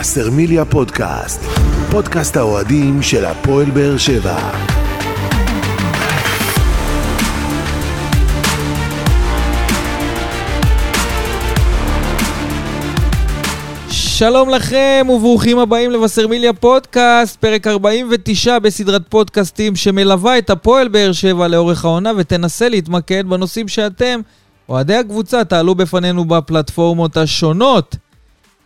וסרמיליה פודקאסט, פודקאסט האוהדים של הפועל באר שבע. שלום לכם וברוכים הבאים לבשרמיליה פודקאסט, פרק 49 בסדרת פודקאסטים שמלווה את הפועל באר שבע לאורך העונה ותנסה להתמקד בנושאים שאתם, אוהדי הקבוצה, תעלו בפנינו בפלטפורמות השונות.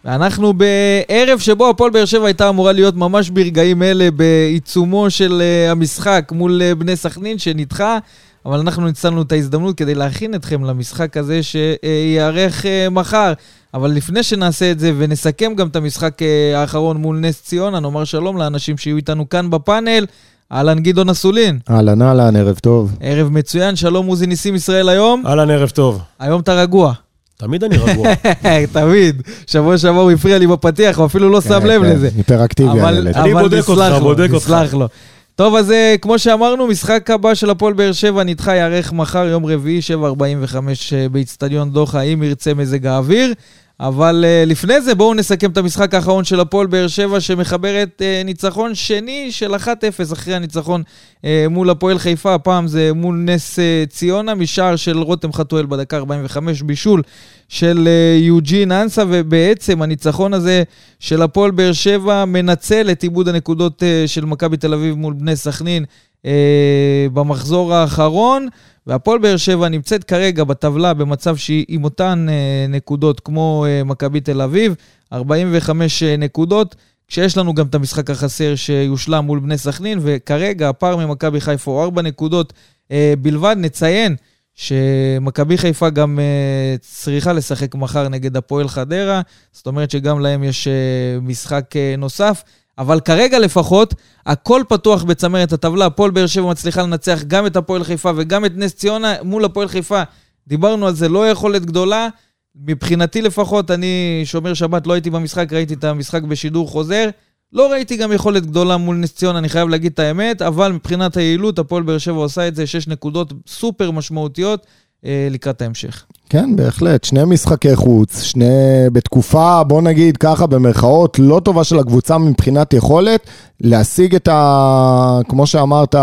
ואנחנו בערב שבו הפועל באר שבע הייתה אמורה להיות ממש ברגעים אלה בעיצומו של uh, המשחק מול uh, בני סכנין שנדחה, אבל אנחנו ניצלנו את ההזדמנות כדי להכין אתכם למשחק הזה שייערך uh, מחר. אבל לפני שנעשה את זה ונסכם גם את המשחק האחרון מול נס ציונה, נאמר שלום לאנשים שיהיו איתנו כאן בפאנל. אהלן גדעון אסולין. אהלן אהלן, ערב טוב. ערב מצוין, שלום עוזי ניסים ישראל היום. אהלן, ערב טוב. היום אתה רגוע. תמיד אני רגוע. תמיד. שבוע שעבר הוא הפריע לי בפתיח, הוא אפילו לא שם כן, לב כן, לזה. היפראקטיבי. אני בודק אותך, נסלח לו, בודק אותך. נסלח לו. טוב, אז אה, כמו שאמרנו, משחק הבא של הפועל באר שבע נדחה, יארך מחר, יום רביעי, 7.45 אה, באיצטדיון דוחה, אם ירצה מזג האוויר. אבל uh, לפני זה בואו נסכם את המשחק האחרון של הפועל באר שבע, שמחברת uh, ניצחון שני של 1-0 אחרי הניצחון uh, מול הפועל חיפה, הפעם זה מול נס uh, ציונה, משער של רותם חתואל בדקה 45, בישול של uh, יוג'ין אנסה, ובעצם הניצחון הזה של הפועל באר שבע מנצל את עיבוד הנקודות uh, של מכבי תל אביב מול בני סכנין uh, במחזור האחרון. והפועל באר שבע נמצאת כרגע בטבלה במצב שהיא עם אותן אה, נקודות כמו אה, מכבי תל אביב, 45 אה, נקודות, כשיש לנו גם את המשחק החסר שיושלם מול בני סכנין, וכרגע הפער ממכבי חיפה הוא 4 נקודות בלבד. נציין שמכבי חיפה גם אה, צריכה לשחק מחר נגד הפועל חדרה, זאת אומרת שגם להם יש אה, משחק אה, נוסף. אבל כרגע לפחות, הכל פתוח בצמרת הטבלה. הפועל באר שבע מצליחה לנצח גם את הפועל חיפה וגם את נס ציונה מול הפועל חיפה. דיברנו על זה, לא יכולת גדולה. מבחינתי לפחות, אני שומר שבת, לא הייתי במשחק, ראיתי את המשחק בשידור חוזר. לא ראיתי גם יכולת גדולה מול נס ציונה, אני חייב להגיד את האמת, אבל מבחינת היעילות, הפועל באר שבע עושה את זה, שש נקודות סופר משמעותיות לקראת ההמשך. כן, בהחלט. שני משחקי חוץ, שני... בתקופה, בוא נגיד ככה, במרכאות, לא טובה של הקבוצה מבחינת יכולת, להשיג את ה... כמו שאמרת,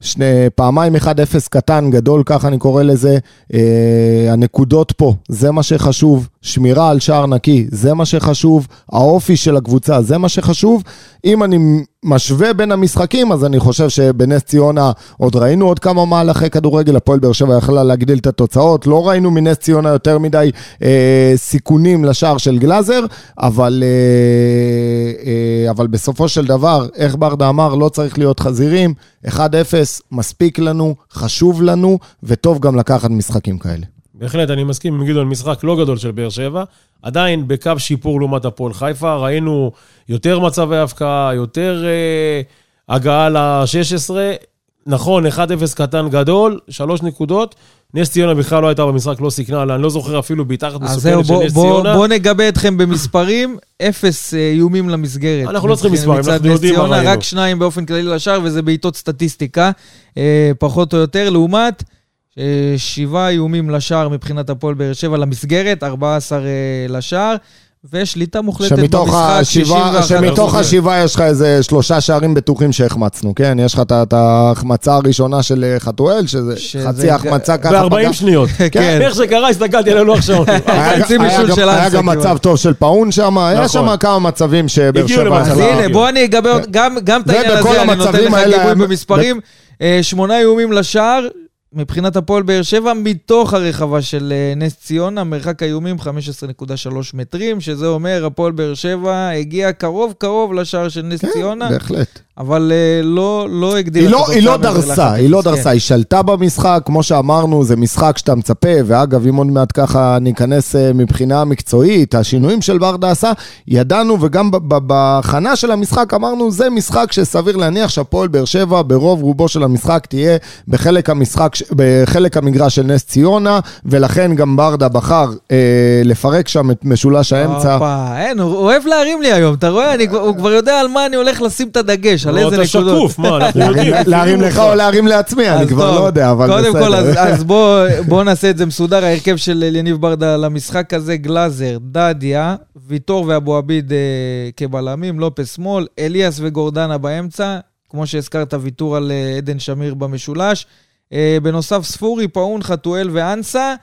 שני, פעמיים 1-0 קטן, גדול, ככה אני קורא לזה. אה, הנקודות פה, זה מה שחשוב. שמירה על שער נקי, זה מה שחשוב. האופי של הקבוצה, זה מה שחשוב. אם אני משווה בין המשחקים, אז אני חושב שבנס ציונה עוד ראינו עוד כמה מהלכי כדורגל, הפועל באר שבע יכלה להגדיל את התוצאות. לא ראינו מנס ציונה יותר מדי אה, סיכונים לשער של גלאזר, אבל, אה, אה, אבל בסופו של דבר, איך ברדה אמר, לא צריך להיות חזירים. 1-0 מספיק לנו, חשוב לנו, וטוב גם לקחת משחקים כאלה. בהחלט, אני מסכים עם גדעון, משחק לא גדול של באר שבע. עדיין בקו שיפור לעומת הפועל חיפה, ראינו יותר מצבי הפקעה, יותר אה, הגעה ל-16. נכון, 1-0 קטן גדול, שלוש נקודות. נס ציונה בכלל לא הייתה במשחק, לא סיכנה אני לא זוכר אפילו בעיטה אז זהו, מסוכנת של בוא, נס בוא, ציונה. בוא נגבה אתכם במספרים, אפס אה, איומים למסגרת. אנחנו לא צריכים מספרים, אנחנו יודעים מה ראינו. רק שניים באופן כללי לשער, וזה בעיטות סטטיסטיקה, אה, פחות או יותר, לעומת שבעה איומים לשער מבחינת הפועל באר שבע למסגרת, 14 אה, לשער, ושליטה מוחלטת שמתוך במשחק, השבעה, 61 שמתוך אחוז. השבעה יש לך איזה שלושה שערים בטוחים שהחמצנו, כן? יש לך את ההחמצה הראשונה של אה, חתואל, שזה שזה חצי החמצה ככה. ב-40 פגע. שניות. כן. איך שקרה, הסתכלתי על הלוח שעון. היה- חצי היה בישול גם- של היה גם כמעט. מצב טוב של פאון שם, היה נכון. שם כמה מצבים שבאר שבע... אז הנה. בוא אני אגבה עוד- גם, גם את העניין הזה, אני נותן המצבים לך האלה גיבוי במספרים. אה, שמונה איומים לשער, מבחינת הפועל באר שבע, מתוך הרחבה של אה, נס ציונה, מרחק האיומים 15.3 מטרים, שזה אומר, הפועל באר שבע הגיע קרוב קרוב לשער של נס כן, ציונה, בהחלט. אבל אה, לא, לא הגדילה היא את לא, היא לא התוצאה מעבר דרסה, היא לא 1-0, דרסה, כן. היא שלטה במשחק, כמו שאמרנו, זה משחק שאתה מצפה, ואגב, אם עוד מעט ככה ניכנס אה, מבחינה מקצועית, השינויים של ברדה עשה, ידענו, וגם בהכנה של המשחק אמרנו, זה משחק שסביר להניח שהפועל באר שבע, ברוב רובו של המשחק, תהיה בחלק המשחק, בחלק המגרש של נס ציונה, ולכן גם ברדה בחר אה, לפרק שם את משולש האמצע. הופה, אין, הוא הוא אוהב להרים לי היום, אתה רואה? אני הוא כבר יודע על מה אני הולך לשים את הדגש, על לא, איזה אתה נקודות. שקוף, מה, אנחנו יודעים. להרים- לך או להרים לעצמי, אני כבר. לא יודע, אבל בסדר. קודם כל, אז, אז בואו בוא נעשה את זה מסודר. ההרכב של אליניב ברדה למשחק הזה, גלאזר, דדיה, ויטור ואבו עביד אה, כבלמים, לופס שמאל, אליאס וגורדנה באמצע, כמו שהזכרת, ויתור על אה, עדן שמיר במשולש. אה, בנוסף, ספורי, פאון, חתואל ואנסה.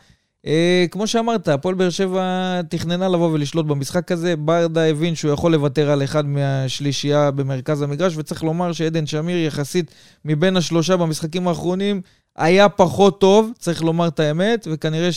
אה, כמו שאמרת, הפועל באר שבע תכננה לבוא ולשלוט במשחק הזה. ברדה הבין שהוא יכול לוותר על אחד מהשלישייה במרכז המגרש, וצריך לומר שעדן שמיר יחסית מבין השלושה במשחקים האחרונים היה פחות טוב, צריך לומר את האמת, וכנראה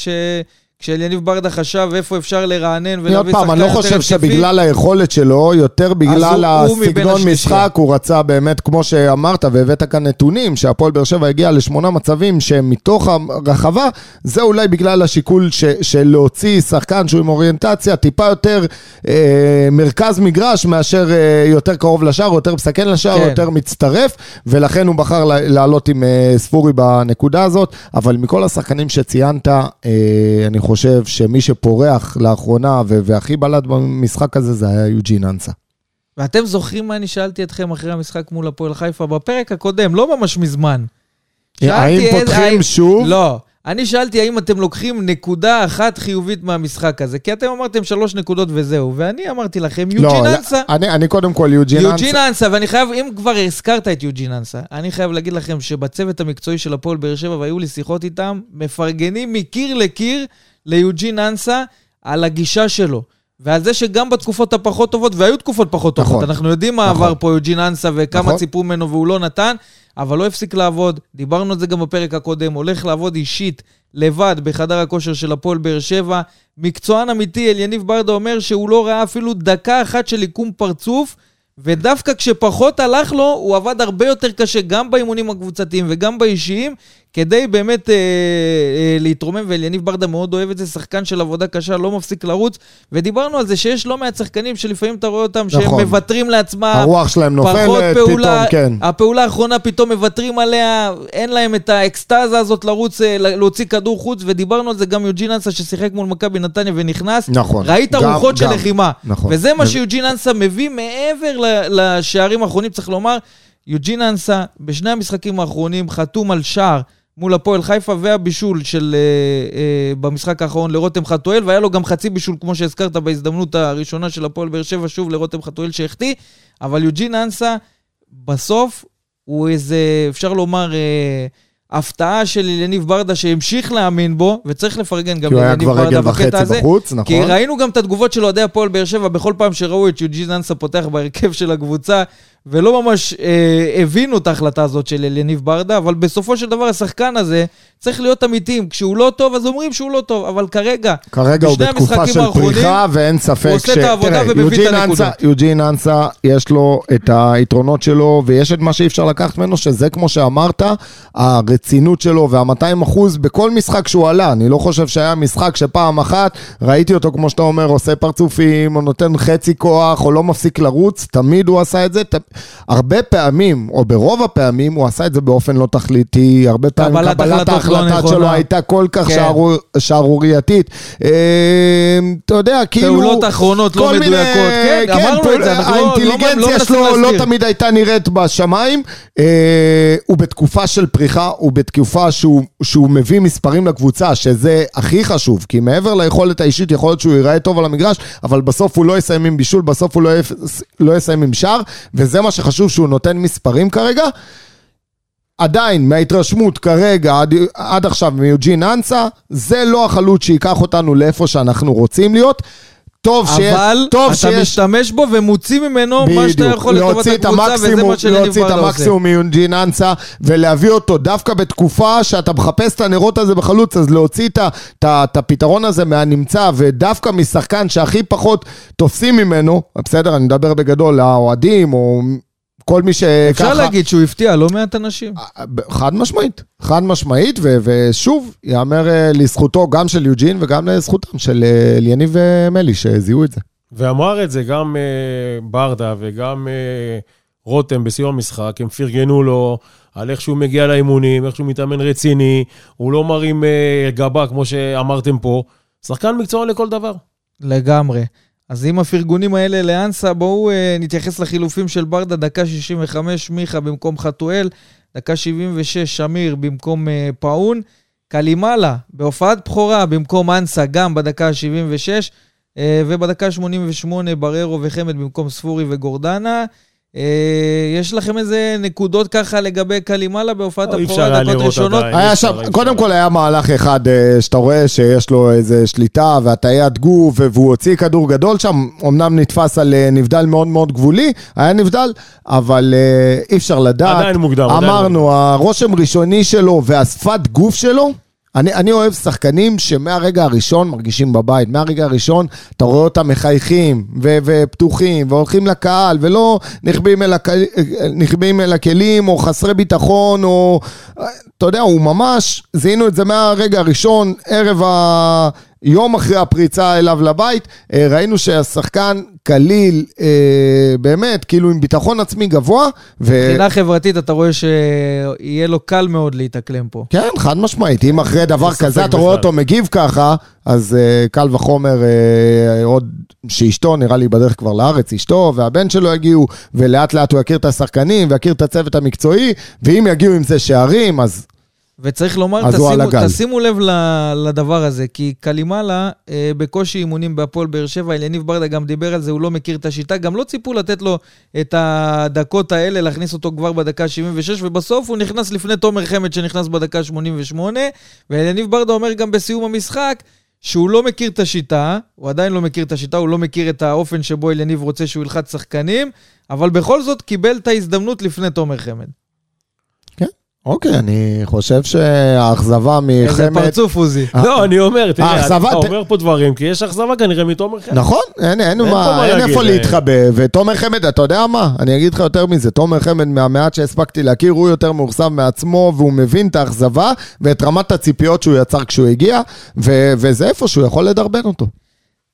שכשאליניב ברדה חשב איפה אפשר לרענן אני עוד ולהביא פעם, שחקן אני לא יותר חושב התקפי, שבגלל היכולת שלו, יותר בגלל הסגנון. משחק, הוא רצה באמת, כמו שאמרת, והבאת כאן נתונים, שהפועל באר שבע הגיע לשמונה מצבים שהם מתוך הרחבה, זה אולי בגלל השיקול ש, של להוציא שחקן שהוא עם אוריינטציה טיפה יותר אה, מרכז מגרש מאשר אה, יותר קרוב לשער, יותר מסכן לשער, כן. יותר מצטרף, ולכן הוא בחר לעלות עם אה, ספורי בנקודה הזאת, אבל מכל השחקנים שציינת, אה, אני חושב שמי שפורח לאחרונה והכי בלט במשחק הזה זה היה יוג'ין אנסה. ואתם זוכרים מה אני שאלתי אתכם אחרי המשחק מול הפועל חיפה בפרק הקודם, לא ממש מזמן. האם פותחים שוב? לא. אני שאלתי האם אתם לוקחים נקודה אחת חיובית מהמשחק הזה, כי אתם אמרתם שלוש נקודות וזהו, ואני אמרתי לכם, יוג'ין לא, אנסה. אני, אני קודם כל יוג'ין אנסה. יוג'ין אנסה, ואני חייב, אם כבר הזכרת את יוג'ין אנסה, אני חייב להגיד לכם שבצוות המקצועי של הפועל באר שבע, והיו לי שיחות איתם, מפרגנים מקיר לקיר ליוג'ין אנסה על הגישה שלו. ועל זה שגם בתקופות הפחות טובות, והיו תקופות פחות טובות, נכון. אנחנו יודעים מה נכון. עבר פה יוג'ין אנסה וכמה נכון. ציפו ממנו והוא לא נתן, אבל לא הפסיק לעבוד. דיברנו על זה גם בפרק הקודם, הולך לעבוד אישית, לבד, בחדר הכושר של הפועל באר שבע. מקצוען אמיתי, אליניב ברדה אומר שהוא לא ראה אפילו דקה אחת של עיקום פרצוף, ודווקא כשפחות הלך לו, הוא עבד הרבה יותר קשה, גם באימונים הקבוצתיים וגם באישיים, כדי באמת אה, אה, להתרומם, ואליניב ברדה מאוד אוהב את זה, שחקן של עבודה קשה, לא מפסיק לרוץ, ודיברנו על זה שיש לא מעט שחקנים שלפעמים אתה רואה אותם שהם נכון. מוותרים לעצמם, הרוח שלהם נופלת, פעולה, פתאום, כן. הפעולה האחרונה פתאום מוותרים עליה, אין להם את האקסטזה הזאת לרוץ, אה, להוציא כדור חוץ, ודיברנו על זה גם יוג'ין אנסה ששיחק מול מכבי נתניה ונכנס. נכון. ראית גם- רוחות של גם. לחימה. נכון. וזה מה שיוג'ין אנסה מביא מעבר לשערים האחרונים, צריך לומר. יוג'ין אנסה, בשני המשחקים האחרונים, חתום על שער מול הפועל חיפה והבישול של, אה, אה, במשחק האחרון לרותם חתואל, והיה לו גם חצי בישול, כמו שהזכרת, בהזדמנות הראשונה של הפועל באר שבע, שוב לרותם חתואל שהחטיא, אבל יוג'ין אנסה, בסוף, הוא איזה, אפשר לומר, אה, הפתעה של אליניב ברדה שהמשיך להאמין בו, וצריך לפרגן גם כי הוא היה כבר רגל ברדה בקטע וחצי הזה. בחוץ, כי נכון? ראינו גם את התגובות של אוהדי הפועל באר שבע בכל פעם שראו את יוג'ין אנסה פותח בהרכב של הקבוצה, ולא ממש אה, הבינו את ההחלטה הזאת של אליניב ברדה, אבל בסופו של דבר השחקן הזה צריך להיות אמיתיים. כשהוא לא טוב, אז אומרים שהוא לא טוב, אבל כרגע, כרגע הוא בתקופה של פריחה, ואין ספק הוא עושה את העבודה ומביא את הנקודות. יוג'ין אנסה, יש לו את היתרונות שלו, ויש את מה שאי אפשר לקחת ממנו, שזה כמו שאמרת, הרצינות שלו וה-200 אחוז בכל משחק שהוא עלה. אני לא חושב שהיה משחק שפעם אחת ראיתי אותו, כמו שאתה אומר, עושה פרצופים, או נותן חצי כוח, או לא מפסיק לרוץ, תמיד הוא עשה את זה. ת... הרבה פעמים, או ברוב הפעמים, הוא עשה את זה באופן לא תכליתי, הרבה פעמים קבלת קבלת לא ההחלטה שלו נכונה. הייתה כל כך כן. שערור... שערורייתית. אה, אתה יודע, כאילו... פעולות אחרונות לא מדויקות. כן, אמרנו פעול- את זה, אנחנו לא- לא- לא האינטליגנציה מנסים שלו לא. תמיד הייתה נראית בשמיים. אה, הוא בתקופה של פריחה, הוא בתקופה שהוא, שהוא מביא מספרים לקבוצה, שזה הכי חשוב, כי מעבר ליכולת האישית, יכול להיות שהוא ייראה טוב על המגרש, אבל בסוף הוא לא יסיים עם בישול, בסוף הוא לא, יפ... לא יסיים עם שער, וזה מה שחשוב שהוא נותן מספרים כרגע. עדיין, מההתרשמות כרגע, עד, עד עכשיו מיוג'ין אנסה, זה לא החלוץ שייקח אותנו לאיפה שאנחנו רוצים להיות. טוב שיש, אבל טוב אתה שיש, משתמש בו ומוציא ממנו מה שאתה יכול לטובת להוציא את הקבוצה, וזה המקסימום, מה שאליניב להוציא את ברדה עושה. המקסימום מיונג'ין אנסה ולהביא אותו דווקא בתקופה שאתה מחפש את הנרות הזה בחלוץ, אז להוציא את, את, את הפתרון הזה מהנמצא ודווקא משחקן שהכי פחות תופסים ממנו, בסדר, אני מדבר בגדול, האוהדים או כל מי שככה... אפשר להגיד שהוא הפתיע לא מעט אנשים. חד משמעית, חד משמעית, ו- ושוב, ייאמר אה, לזכותו גם של יוג'ין וגם לזכותם של אה, אליניב ומלי שזיהו את זה. ואמר את זה גם אה, ברדה וגם אה, רותם בסיום המשחק, הם פרגנו לו על איך שהוא מגיע לאימונים, איך שהוא מתאמן רציני, הוא לא מרים אה, גבה, כמו שאמרתם פה. שחקן מקצוען לכל דבר. לגמרי. אז עם הפרגונים האלה לאנסה, בואו אה, נתייחס לחילופים של ברדה, דקה 65, מיכה במקום חתואל, דקה 76, שמיר במקום אה, פאון. קלימאלה, בהופעת בכורה במקום אנסה, גם בדקה ה-76, אה, ובדקה ה-88 בררו וחמד במקום ספורי וגורדנה. אה, יש לכם איזה נקודות ככה לגבי קלימאלה בהופעת הבכורה, דקות ראשונות? היה אי אפשר, שם, קודם. כל היה מהלך אחד אה, שאתה רואה שיש לו איזה שליטה והטיית גוף והוא הוציא כדור גדול שם, אמנם נתפס על אה, נבדל מאוד מאוד גבולי, היה נבדל, אבל אי אפשר לדעת. עדיין מוקדם, עדיין אמרנו, הרושם ראשוני שלו והשפת גוף שלו, אני, אני אוהב שחקנים שמהרגע הראשון מרגישים בבית. מהרגע הראשון אתה רואה אותם מחייכים ו- ופתוחים והולכים לקהל ולא נכבים אל, הק... נכבים אל הכלים או חסרי ביטחון או... אתה יודע, הוא ממש, זיהינו את זה מהרגע הראשון, ערב ה... יום אחרי הפריצה אליו לבית, אה, ראינו שהשחקן קליל, אה, באמת, כאילו עם ביטחון עצמי גבוה. ו... מבחינה חברתית אתה רואה שיהיה לו קל מאוד להתאקלם פה. כן, חד משמעית. אם אחרי דבר כזה אתה רואה. אותו מגיב ככה, אז uh, קל וחומר, עוד שאשתו, נראה לי בדרך כבר לארץ, אשתו והבן שלו יגיעו, ולאט לאט הוא יכיר את השחקנים ויכיר את הצוות המקצועי, ואם יגיעו עם זה שערים, אז וצריך לומר, תשימו. תשימו לב לדבר הזה, כי קלימאלה אה, בקושי אימונים בהפועל באר שבע, אליניב ברדה גם דיבר על זה, הוא לא מכיר את השיטה, גם לא ציפו לתת לו את הדקות האלה, להכניס אותו כבר בדקה 76, ובסוף הוא נכנס לפני תומר חמד שנכנס בדקה 88, ואליניב ברדה אומר גם בסיום המשחק, שהוא לא מכיר את השיטה, הוא עדיין לא מכיר את השיטה, הוא לא מכיר את האופן שבו אליניב רוצה שהוא ילחץ שחקנים, אבל בכל זאת קיבל את ההזדמנות לפני תומר חמד. אוקיי, אני חושב שהאכזבה איזה מחמד... פרצוף, עוזי. לא, אני אומר, תראה, האכזבה- אתה אומר פה דברים, כי יש אכזבה כנראה מתומר חן. נכון, אין, אין, אין פה מה, מה אין להגיד, איפה אה. להתחבא, ותומר חמד, אתה יודע מה? אני אגיד לך יותר מזה, תומר חמד, מהמעט שהספקתי להכיר, הוא יותר מאוכזב מעצמו, והוא מבין את האכזבה ואת רמת הציפיות שהוא יצר כשהוא הגיע, ו- וזה איפה שהוא יכול לדרבן אותו.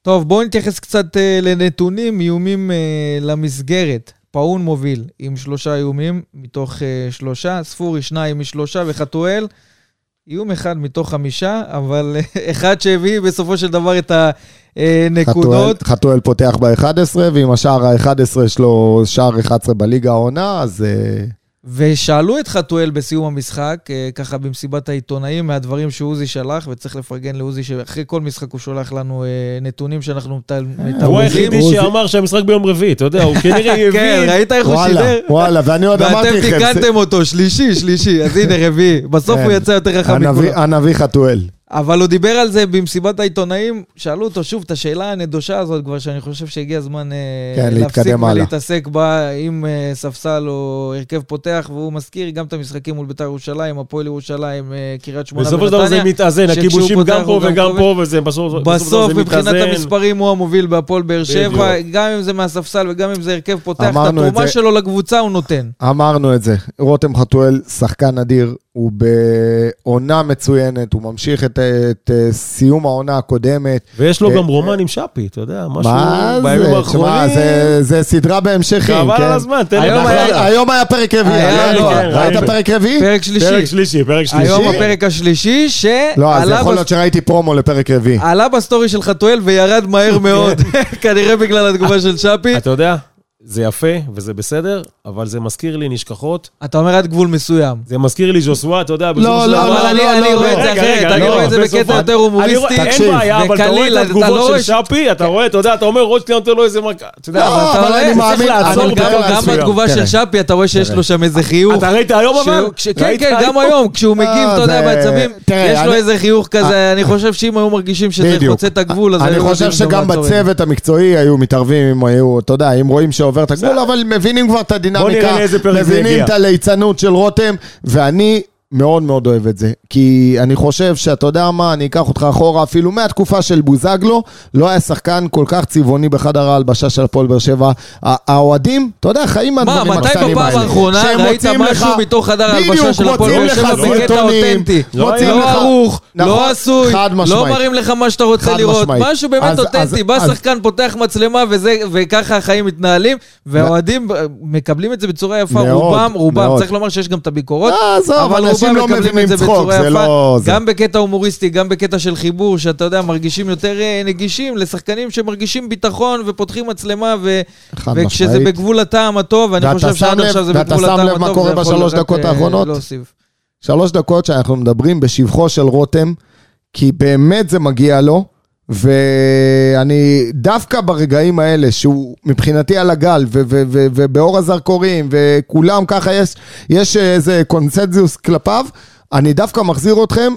טוב, בואו נתייחס קצת אה, לנתונים, איומים אה, למסגרת. פאון מוביל עם שלושה איומים מתוך אה, שלושה, ספורי שניים משלושה וחתואל איום אחד מתוך חמישה, אבל אה, אחד שהביא בסופו של דבר את הנקודות. חתואל- חתואל פותח ב-11, ועם השער ה-11 שלו שער 11 בליגה העונה, אז... אה, ושאלו את חתואל בסיום המשחק, אה, ככה במסיבת העיתונאים, מהדברים שעוזי שלח, וצריך לפרגן לעוזי שאחרי כל משחק הוא שולח לנו אה, נתונים שאנחנו מת- הוא מתמוזים. היחידי שאמר שהמשחק ביום רביעי, אתה יודע, הוא כנראה כן, הבין. ראית איך הוא שידר? וואלה, ואני עוד אמרתי ואתם לכם, תיקנתם אותו, שלישי, שלישי, אז הנה רביעי. בסוף כן. הוא יצא יותר חכם מכולם. הנביא חתואל. אבל הוא דיבר על זה במסיבת העיתונאים, שאלו אותו שוב את השאלה הנדושה הזאת כבר, שאני חושב שהגיע הזמן אה, כן, להפסיק. ולהתעסק בה עם אה, ספסל או הרכב פותח, והוא מזכיר גם את המשחקים מול בית"ר ירושלים, הפועל ירושלים, אה, קריית שמונה בסופו של דבר זה ונתניה. מתאזן, הכיבושים גם פה וגם. פה, וזה בסוף בסוף, זה מבחינת. המספרים, הוא המוביל בהפועל באר שבע. גם אם זה מהספסל וגם אם זה הרכב פותח, את התרומה זה. שלו לקבוצה הוא נותן. אמרנו את זה, רותם חתואל שחקן אדיר, הוא בעונה מצוינת, הוא ממשיך את, את, אה, סיום העונה הקודמת. ויש לו אה, גם רומן עם שפי, אתה יודע, משהו מה בימים האחרונים. זה, זה סדרה בהמשכים, חבל כן? על הזמן, תן לי. היום היה פרק רביעי, כן, ראית. פרק רביעי? פרק שלישי. פרק שלישי, פרק שלישי. היום הפרק השלישי, לא, אז יכול להיות שראיתי פרומו לפרק רביעי. עלה בסטורי של חתואל וירד מהר מאוד, כנראה בגלל התגובה של שפי. אתה יודע, זה יפה וזה בסדר, אבל זה מזכיר לי נשכחות. אתה אומר עד גבול מסוים. זה מזכיר לי ז'וסווה, אתה יודע, בסופו לא, של לא, דבר- אבל אני- אני רואה את זה אחרת, אני רואה את זה בקטע יותר הומוריסטי. אין בעיה, אבל אתה רואה את לא התגובות רואה של שפי, אתה רואה, אתה יודע, אתה אומר, רוטשטיין נותן לו איזה מכה. אתה יודע, לא, אבל- אתה אבל רואה, אני צריך מאמין- לעצור אבל גם-. בתגובה של תראה. שפי, אתה רואה שיש לו שם איזה חיוך. אתה ראית היום אבל? כן, כן, גם היום, כשהוא מגיב, אה, אתה יודע, בעצבים, יש לו איזה חיוך כזה, אני חושב שאם היו מרגישים שזה. חוצה את הגבול, אז אני היו חושב שגם. בצוות המקצועי היו מתערבים, אם היו, אתה יודע, אם רואים שעובר את הגבול. אבל מבינים כבר את הדינמיקה, מבינים. את הליצנות של רותם, ואני מאוד מאוד אוהב את זה. כי אני חושב שאתה יודע מה, אני אקח אותך אחורה, אפילו מהתקופה של בוזגלו, לא היה שחקן כל כך צבעוני בחדר ההלבשה של הפועל באר שבע. האוהדים, אתה יודע, חיים מה, מהדברים מתי הקטנים בפעם האלה. האחרונה שהם ראית מוצאים משהו לך- מתוך חדר ההלבשה של הפועל באר שבע בקטע אותנטי? לא לך- ערוך, נכון, לא עשוי, חד לא. מראים לך מה שאתה רוצה לראות. משמעית. משהו באמת אז- אותנטי. בא שחקן, פותח מצלמה וזה- וככה החיים מתנהלים, והאוהדים אה, מקבלים את זה בצורה יפה. רובם, רובם. צריך לומר שיש גם את הביקורות. אבל אנשים לא מבינים את זה צחוק, זה יפה. לא... גם בקטע הומוריסטי, גם בקטע של חיבור, שאתה יודע, מרגישים יותר אה, נגישים לשחקנים שמרגישים ביטחון ופותחים מצלמה, ו... וכשזה משמעית. בגבול הטעם הטוב, ואתה חושב שם שעד לב- עכשיו זה ואתה בגבול שם הטעם לב מה הטוב, קורה זה יכול בשלוש דקות אה, האחרונות? להוסיף. שלוש דקות שאנחנו מדברים בשבחו של רותם, כי באמת זה מגיע לו, ואני דווקא ברגעים האלה, שהוא מבחינתי על הגל, ובאור הזרקורים, וכולם ככה יש, יש איזה קונסנזוס כלפיו, אני דווקא מחזיר אתכם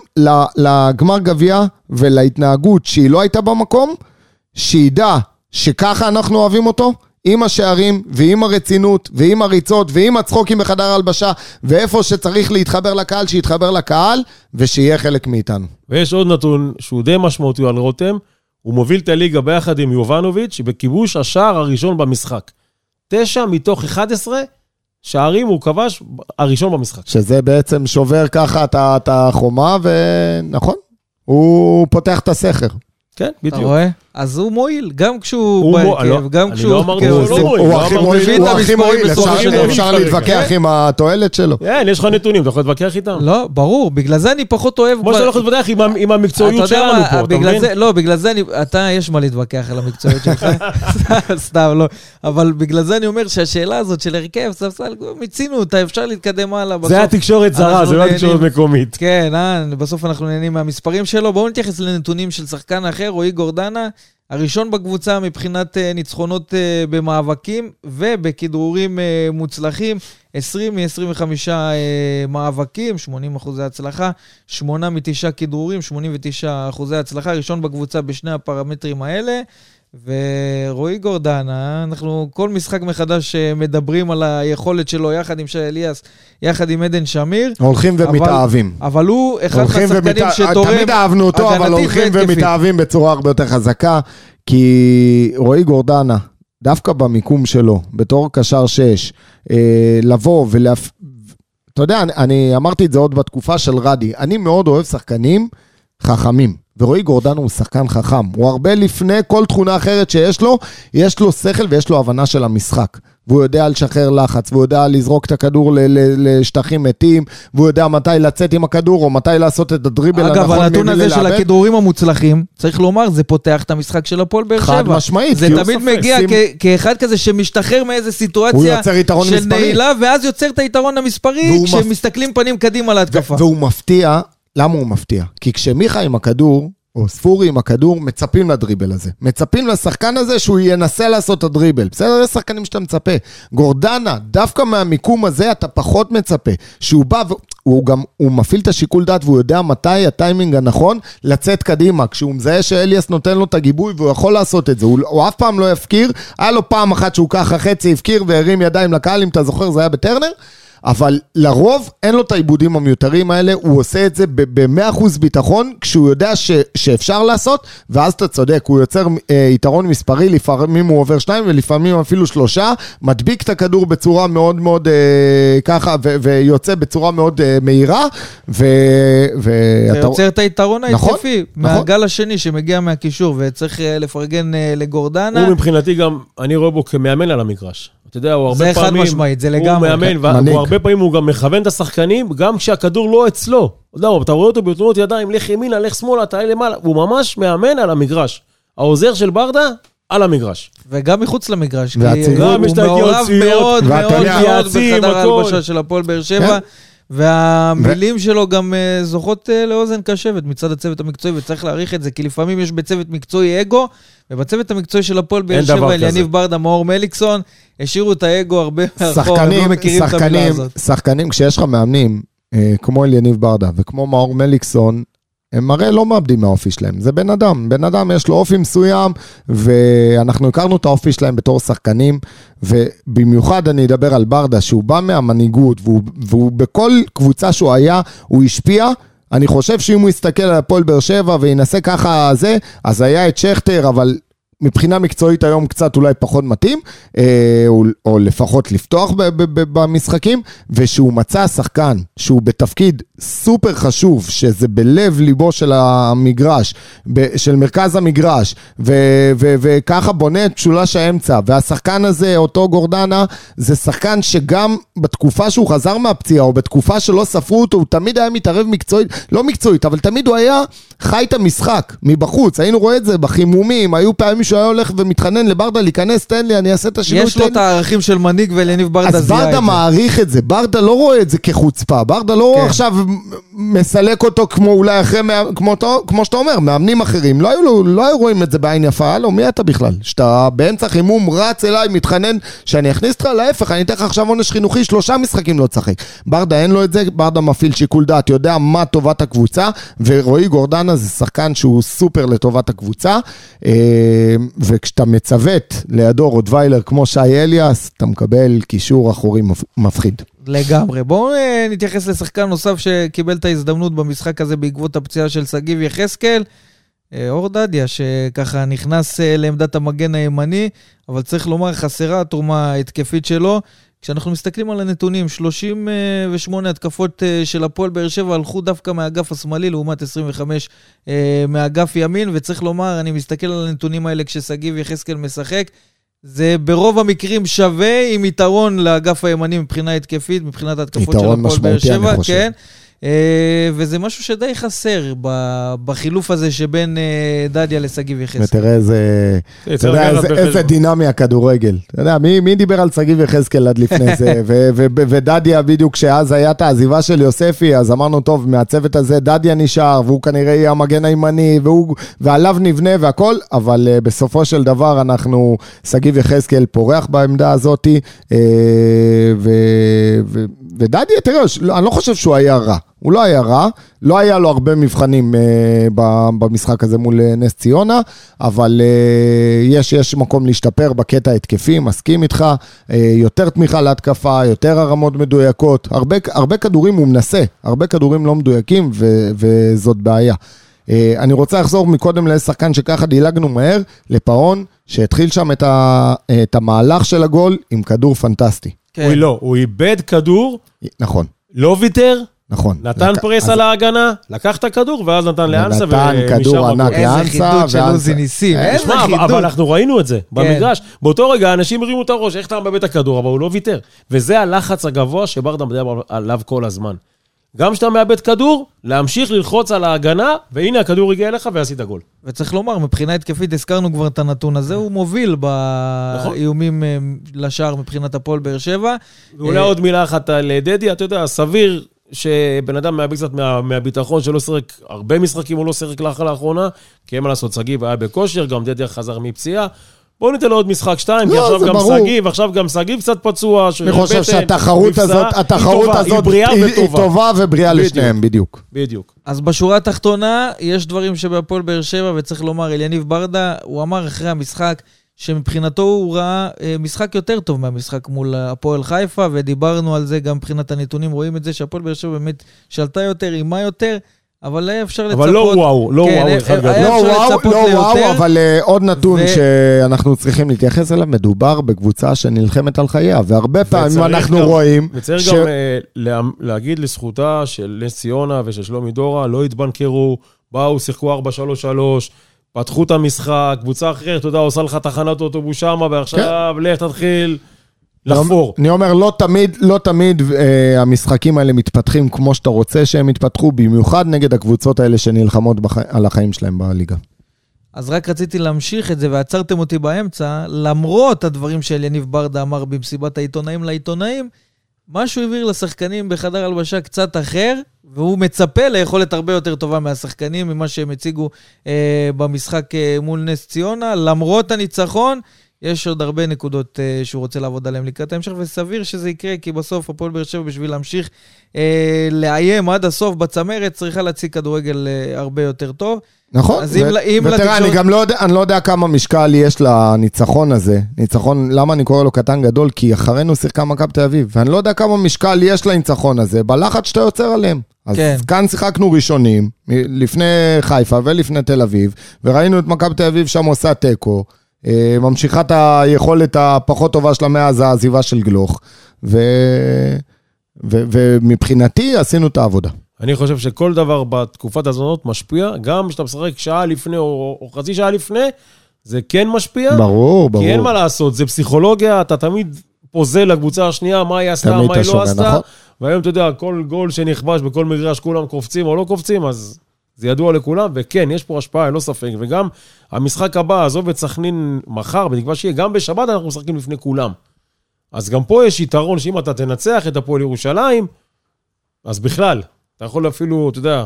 לגמר גביע ולהתנהגות שהיא לא הייתה במקום, שידע שככה אנחנו אוהבים אותו, עם השערים ועם הרצינות ועם הריצות ועם הצחוקים בחדר ההלבשה ואיפה שצריך להתחבר לקהל, שיתחבר לקהל ושיהיה חלק מאיתנו. ויש עוד נתון שהוא די משמעותי על רותם, הוא מוביל את הליגה ביחד עם יובנוביץ' בכיבוש השער הראשון במשחק. תשע מתוך 11 שערים הוא כבש הראשון במשחק. שזה בעצם שובר ככה את החומה ונכון, הוא פותח את הסכר. כן, אתה בדיוק. רואה? אז הוא מועיל, גם כשהוא בהרכב, לא, גם אני כשהוא... לא אמרתי כעוזר. שהוא לא מועיל. הוא לא הכי מועיל, אפשר-. אפשר להתווכח עם התועלת שלו. כן, יש לך נתונים, אתה יכול להתווכח איתם? לא, ברור, בגלל זה אני פחות אוהב... כמו שאתה לא יכול להתווכח עם המקצועיות שלנו פה, אתה מבין? לא, בגלל זה אני, אתה, יש מה להתווכח על המקצועיות שלך, סתם, לא. אבל בגלל זה אני אומר שהשאלה הזאת של הרכב, ספסל, מיצינו אותה, אפשר להתקדם הלאה. זה היה תקשורת זרה, זה לא היה נהנים. תקשורת מקומית. כן, אה, בסוף אנחנו נהנים מהמספרים שלו. בואו נתייחס לנתונים של שחקן אחר, רועי גורדנה, הראשון בקבוצה מבחינת אה, ניצחונות אה, במאבקים ובכדרורים אה, מוצלחים. 20 מ-25 אה, מאבקים, 80 אחוזי הצלחה, 8 מ-9 כדרורים, 89 אחוזי הצלחה, ראשון בקבוצה בשני הפרמטרים האלה. ורועי גורדנה, אנחנו כל משחק מחדש אה, מדברים על היכולת שלו יחד עם שי אליאס, יחד עם עדן שמיר. הולכים ומתאהבים. אבל הוא אחד מהשחקנים ומתא- שתורם תמיד אהבנו אותו, אבל הולכים. ומתאהבים בצורה הרבה יותר חזקה, כי רועי גורדנה, דווקא במיקום שלו, בתור קשר 6, אה, לבוא ולהפ... אתה יודע, אני, אני אמרתי את זה עוד בתקופה של רדי, אני מאוד אוהב שחקנים חכמים. ורועי גורדנה הוא שחקן חכם, הוא הרבה לפני כל תכונה אחרת שיש לו, יש לו שכל ויש לו הבנה של המשחק. והוא יודע לשחרר לחץ, והוא יודע לזרוק את הכדור ל- ל- לשטחים מתים, והוא יודע מתי לצאת עם הכדור, או מתי לעשות את הדריבל הנכון. אגב, הנתון הזה של לאבד. הכדרורים המוצלחים, צריך לומר, זה פותח את המשחק של הפועל באר שבע. חד משמעית, זה תמיד ספק, מגיע שים- כ- כאחד כזה שמשתחרר מאיזה סיטואציה של מספרי. נעילה, ואז יוצר את היתרון המספרי והוא מפ- כשמסתכלים פנים קדימה להתקפה. והוא מפתיע, למה הוא מפתיע? כי כשמיכה עם הכדור, או ספורי עם הכדור, מצפים לדריבל הזה. מצפים לשחקן הזה שהוא ינסה לעשות את הדריבל. בסדר? יש שחקנים שאתה מצפה. גורדנה, דווקא מהמיקום הזה אתה פחות מצפה. שהוא בא והוא גם, הוא מפעיל את השיקול דעת והוא יודע מתי הטיימינג הנכון לצאת קדימה. כשהוא מזהה שאליאס נותן לו את הגיבוי והוא יכול לעשות את זה. הוא, הוא אף פעם לא יפקיר. היה לו פעם אחת שהוא ככה חצי הפקיר והרים ידיים לקהל, אם אתה זוכר, זה היה בטרנר. אבל לרוב אין לו את העיבודים המיותרים האלה, הוא עושה את זה ב-100% ביטחון, כשהוא יודע ש- שאפשר לעשות, ואז אתה צודק, הוא יוצר אה, יתרון מספרי, לפעמים הוא עובר שניים ולפעמים אפילו שלושה, מדביק את הכדור בצורה מאוד מאוד אה, ככה, ו- ויוצא בצורה מאוד אה, מהירה, ו... זה ואתה... יוצר את היתרון נכון, ההתקפי נכון. מהגל השני שמגיע מהקישור, וצריך אה, לפרגן אה, לגורדנה. הוא מבחינתי גם, אני רואה בו כמאמן על המגרש. אתה יודע, הוא הרבה זה פעמים... חד משמעית, זה הוא לגמרי. מאמן, מנהיג. והוא הרבה פעמים הוא גם מכוון את השחקנים, גם כשהכדור לא אצלו. אתה יודע, אתה רואה אותו בתנועות ידיים, לך ימינה, לך שמאלה, תעלה למעלה. הוא ממש מאמן על המגרש. העוזר של ברדה, על המגרש. וגם מחוץ למגרש, כי. הוא מעורב מאוד מאוד מאוד בחדר. ההלבשה של הפועל באר שבע. והמילים שלו גם אה, זוכות אה, לאוזן קשבת מצד הצוות המקצועי, וצריך להעריך את זה, כי לפעמים יש בצוות מקצועי אגו, ובצוות המקצועי של הפועל באר שבע, כזה. אליניב ברדה, מאור מליקסון, השאירו את האגו הרבה מאחור, הם לא שחקנים, מכירים את המילה שחקנים, הזאת. שחקנים, כשיש לך מאמנים, אה, כמו אליניב ברדה וכמו מאור מליקסון, הם הרי לא מאבדים מהאופי שלהם, זה בן אדם. בן אדם יש לו אופי מסוים, ואנחנו הכרנו את האופי שלהם בתור שחקנים, ובמיוחד אני אדבר על ברדה, שהוא בא מהמנהיגות, והוא, והוא בכל קבוצה שהוא היה, הוא השפיע. אני חושב שאם הוא יסתכל על הפועל באר שבע וינסה ככה זה, אז היה את שכטר, אבל מבחינה מקצועית היום קצת אולי פחות מתאים, אה, או, לפחות לפתוח במשחקים, ושהוא מצא שחקן שהוא בתפקיד סופר חשוב, שזה בלב ליבו של המגרש, של מרכז המגרש, וככה בונה את משולש האמצע, והשחקן הזה, אותו גורדנה, זה שחקן שגם בתקופה שהוא חזר מהפציעה, או בתקופה שלא ספרו אותו, הוא תמיד היה מתערב מקצועית, לא מקצועית, אבל תמיד הוא היה חי את המשחק מבחוץ, היינו רואים את זה בחימומים, היו פעמים שהוא היה הולך ומתחנן לברדה להיכנס, תן לי, אני אעשה את השינוי. יש לו את הערכים של מנהיג ולניב ברדה אז זיהה את זה. ברדה מעריך את זה, ברדה לא רואה את זה כחוצפה, ברדה לא כן. עכשיו מסלק אותו כמו אולי אחרי, כמו, כמו שאתה אומר, מאמנים אחרים, לא היו, לו- לא היו רואים את זה בעין יפה, הלו, מי אתה בכלל? שאתה באמצע חימום רץ אליי, מתחנן שאני אכניס אותך, להפך, אני אתן לך עכשיו עונש חינוכי, שלושה משחקים לא תשחק. ברדה אין לו את זה, ברדה מפעיל שיקול דעת, יודע מה טובת הקבוצה, ורועי גורדנה זה שחקן שהוא סופר לטובת הקבוצה, אה, וכשאתה מצוות לידו רוטוויילר כמו שי אליאס, אתה מקבל קישור אחורי מפ- מפחיד. לגמרי. בואו אה, נתייחס לשחקן נוסף שקיבל את ההזדמנות במשחק הזה בעקבות הפציעה של שגיב יחזקאל. אה, אור דדיה, שככה נכנס לעמדת המגן הימני, אבל צריך לומר, חסרה התרומה ההתקפית שלו. כשאנחנו מסתכלים על הנתונים, 38 התקפות אה, של הפועל באר שבע הלכו דווקא מהאגף השמאלי, לעומת 25 אה, מהאגף ימין, וצריך לומר, אני מסתכל על הנתונים האלה כששגיב יחזקאל משחק, זה ברוב המקרים שווה עם יתרון לאגף הימני מבחינה התקפית, מבחינת ההתקפות של יתרון הפועל באר משמעותי, אני שבע, חושב. כן. אה, וזה משהו שדי חסר בחילוף הזה שבין אה, דדיה לשגיב יחזקאל. ותראה איזה, אתה צריך יודע, איזה, דינמי הכדורגל. אתה יודע, מי, מי דיבר על שגיב יחזקאל עד לפני זה? ו- ו- ו- ודדיה בדיוק, שאז היה את העזיבה של יוספי, אז אמרנו, טוב, מהצוות הזה דדיה נשאר, והוא כנראה יהיה המגן הימני, והוא, ועליו נבנה והכל, אבל uh, בסופו של דבר אנחנו, שגיב יחזקאל פורח בעמדה הזאת, uh, ו- ו- ודדיה, תראה, לא, אני לא חושב שהוא היה רע. הוא לא היה רע, לא היה לו הרבה מבחנים אה, במשחק הזה מול אה, נס ציונה, אבל אה, יש, יש מקום להשתפר בקטע ההתקפי, מסכים איתך, אה, יותר תמיכה להתקפה, יותר הרמות מדויקות, הרבה, הרבה כדורים הוא מנסה, הרבה כדורים לא מדויקים ו, וזאת בעיה. אה, אני רוצה לחזור מקודם לשחקן שככה דילגנו מהר, לפאון, שהתחיל שם את, ה, את המהלך של הגול עם כדור פנטסטי. כן. הוא לא, הוא איבד כדור, נכון, לא ויתר, נכון. נתן לק- פרס אז- על ההגנה, לקח את הכדור, ואז נתן לאנסה, ונתן כדור ענק מכות. איזה לאנסה, חידוד של ואנסה. עוזי ניסים, איזה תשמע, אבל- חידוד. אבל אנחנו ראינו את זה כן. במגרש. באותו רגע אנשים הרימו את הראש, איך אתה מאבד את הכדור, אבל הוא לא ויתר. וזה הלחץ הגבוה שברדה מדבר עליו כל הזמן. גם כשאתה מאבד כדור, להמשיך ללחוץ על ההגנה, והנה הכדור הגיע אליך ועשית גול. וצריך לומר, מבחינה התקפית, הזכרנו כבר את הנתון הזה, הוא מוביל נכון. באיומים אה, לשער מבחינת הפועל באר שבע. ואולי אה, עוד מילה אחת על דדי, אתה יודע, סביר שבן אדם מאבד קצת מה, מהביטחון שלא שיחק, הרבה משחקים הוא לא שיחק לאח- לאחרונה, כי אין מה לעשות, שגיב היה בכושר, גם דדי חזר מפציעה. בואו ניתן לו עוד משחק שתיים, כי לא, עכשיו זה גם. שגיב, עכשיו גם שגיב קצת פצוע, אני חושב בטן, שהתחרות הזאת, היא התחרות טובה, הזאת היא היא- היא. טובה ובריאה בדיוק. לשניהם, בדיוק. בדיוק. אז בשורה התחתונה, יש דברים שבהפועל באר שבע, וצריך לומר, אליניב ברדה, הוא אמר אחרי המשחק, שמבחינתו הוא ראה אה, משחק יותר טוב מהמשחק מול הפועל חיפה, ודיברנו על זה גם מבחינת הנתונים, רואים את זה שהפועל באר שבע באמת שלטה יותר, אימה יותר, אבל היה אפשר לצפות... אבל לא וואו, לא כן, וואו, היה- אחד גדול. היה לא וואו, לא וואו, ליותר. אבל אה, עוד נתון ו- שאנחנו צריכים להתייחס אליו, מדובר בקבוצה שנלחמת על חייה, והרבה פעמים אנחנו גם- רואים... וצריך ש- גם אה, לה- להגיד לזכותה של נס ציונה ושל שלומי דורה, לא התבנקרו, באו, שיחקו 4-3-3, פתחו את המשחק, קבוצה אחרת, אתה יודע, עושה לך תחנת אוטובוס שמה, ועכשיו כן. לך תתחיל לחפור. אני אומר, לא תמיד, לא תמיד אה, המשחקים האלה מתפתחים כמו שאתה רוצה שהם יתפתחו, במיוחד נגד הקבוצות האלה שנלחמות בח... על החיים שלהם בליגה. אז רק רציתי להמשיך את זה, ועצרתם אותי באמצע, למרות הדברים שאליניב ברדה אמר במסיבת העיתונאים לעיתונאים, משהו העביר לשחקנים בחדר הלבשה קצת אחר, והוא מצפה ליכולת הרבה יותר טובה מהשחקנים, ממה שהם הציגו אה, במשחק אה, מול נס ציונה. למרות הניצחון, יש עוד הרבה נקודות uh, שהוא רוצה לעבוד עליהן לקראת ההמשך, וסביר שזה יקרה, כי בסוף הפועל באר שבע, בשביל להמשיך uh, לאיים עד הסוף בצמרת, צריכה להציג כדורגל uh, הרבה יותר טוב. נכון, אז אם- אם ותראה, אני גם לא יודע, אני לא יודע כמה משקל יש לניצחון הזה. ניצחון, למה אני קורא לו קטן גדול? כי אחרינו שיחקה מכבי תל אביב, ואני לא יודע כמה משקל יש לניצחון הזה, בלחץ שאתה יוצר עליהם. אז כן. כאן שיחקנו ראשונים, לפני חיפה ולפני תל אביב, וראינו את מכבי תל אביב שם עושה תיקו, אה, ממשיכה את היכולת הפחות טובה שלה מאז העזיבה של גלוך, ו... ו- ומבחינתי עשינו את העבודה. אני חושב שכל דבר בתקופת הזונות משפיע, גם כשאתה משחק שעה לפני או, או חצי שעה לפני, זה כן משפיע. ברור, ברור. כי אין מה לעשות, זה פסיכולוגיה, אתה תמיד פוזל לקבוצה השנייה, מה היא עשתה, מה היא לא עשתה. נכון. והיום, אתה יודע, כל גול שנכבש בכל מגרש, כולם קופצים או לא קופצים, אז זה ידוע לכולם, וכן, יש פה השפעה, ללא ספק. וגם המשחק הבא, עזוב את סכנין מחר, בתקווה שיהיה, גם בשבת אנחנו משחקים לפני כולם. אז גם פה יש יתרון שאם אתה תנצח את הפועל ירושלים, אז בכלל, אתה יכול אפילו, אתה יודע,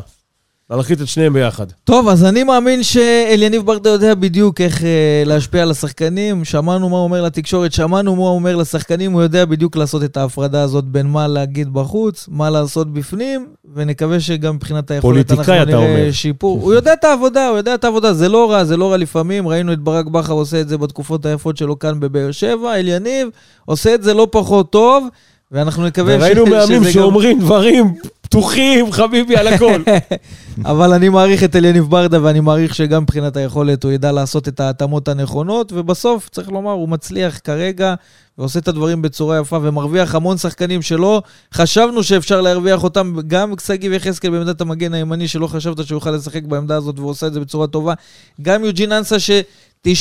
להנחית את שניהם ביחד. טוב, אז אני מאמין שאליניב ברדה יודע בדיוק איך אה, להשפיע על השחקנים. שמענו מה הוא אומר לתקשורת, שמענו מה הוא אומר לשחקנים, הוא יודע בדיוק לעשות את ההפרדה הזאת בין מה להגיד בחוץ, מה לעשות בפנים, ונקווה שגם מבחינת היכולת אנחנו נראה אומר. שיפור. הוא יודע את העבודה, הוא יודע את העבודה, זה לא רע, זה לא רע לפעמים. ראינו את ברק בכר עושה את זה בתקופות היפות שלו כאן בבאר שבע, אליניב עושה את זה לא פחות טוב, ואנחנו נקווה וראינו ש- מאמנים שזה גם- שאומרים דברים פתוחים, חביבי, על הכל. אבל אני מעריך את אליניב ברדה, ואני מעריך שגם מבחינת היכולת הוא ידע לעשות את ההתאמות הנכונות, ובסוף, צריך לומר, הוא מצליח כרגע, ועושה את הדברים בצורה יפה, ומרוויח המון שחקנים שלא חשבנו שאפשר להרוויח אותם, גם שגיב יחזקאל בעמדת המגן הימני, שלא חשבת שהוא יוכל לשחק בעמדה הזאת, והוא עושה את זה בצורה טובה. גם יוג'ין אנסה, ש... 99.999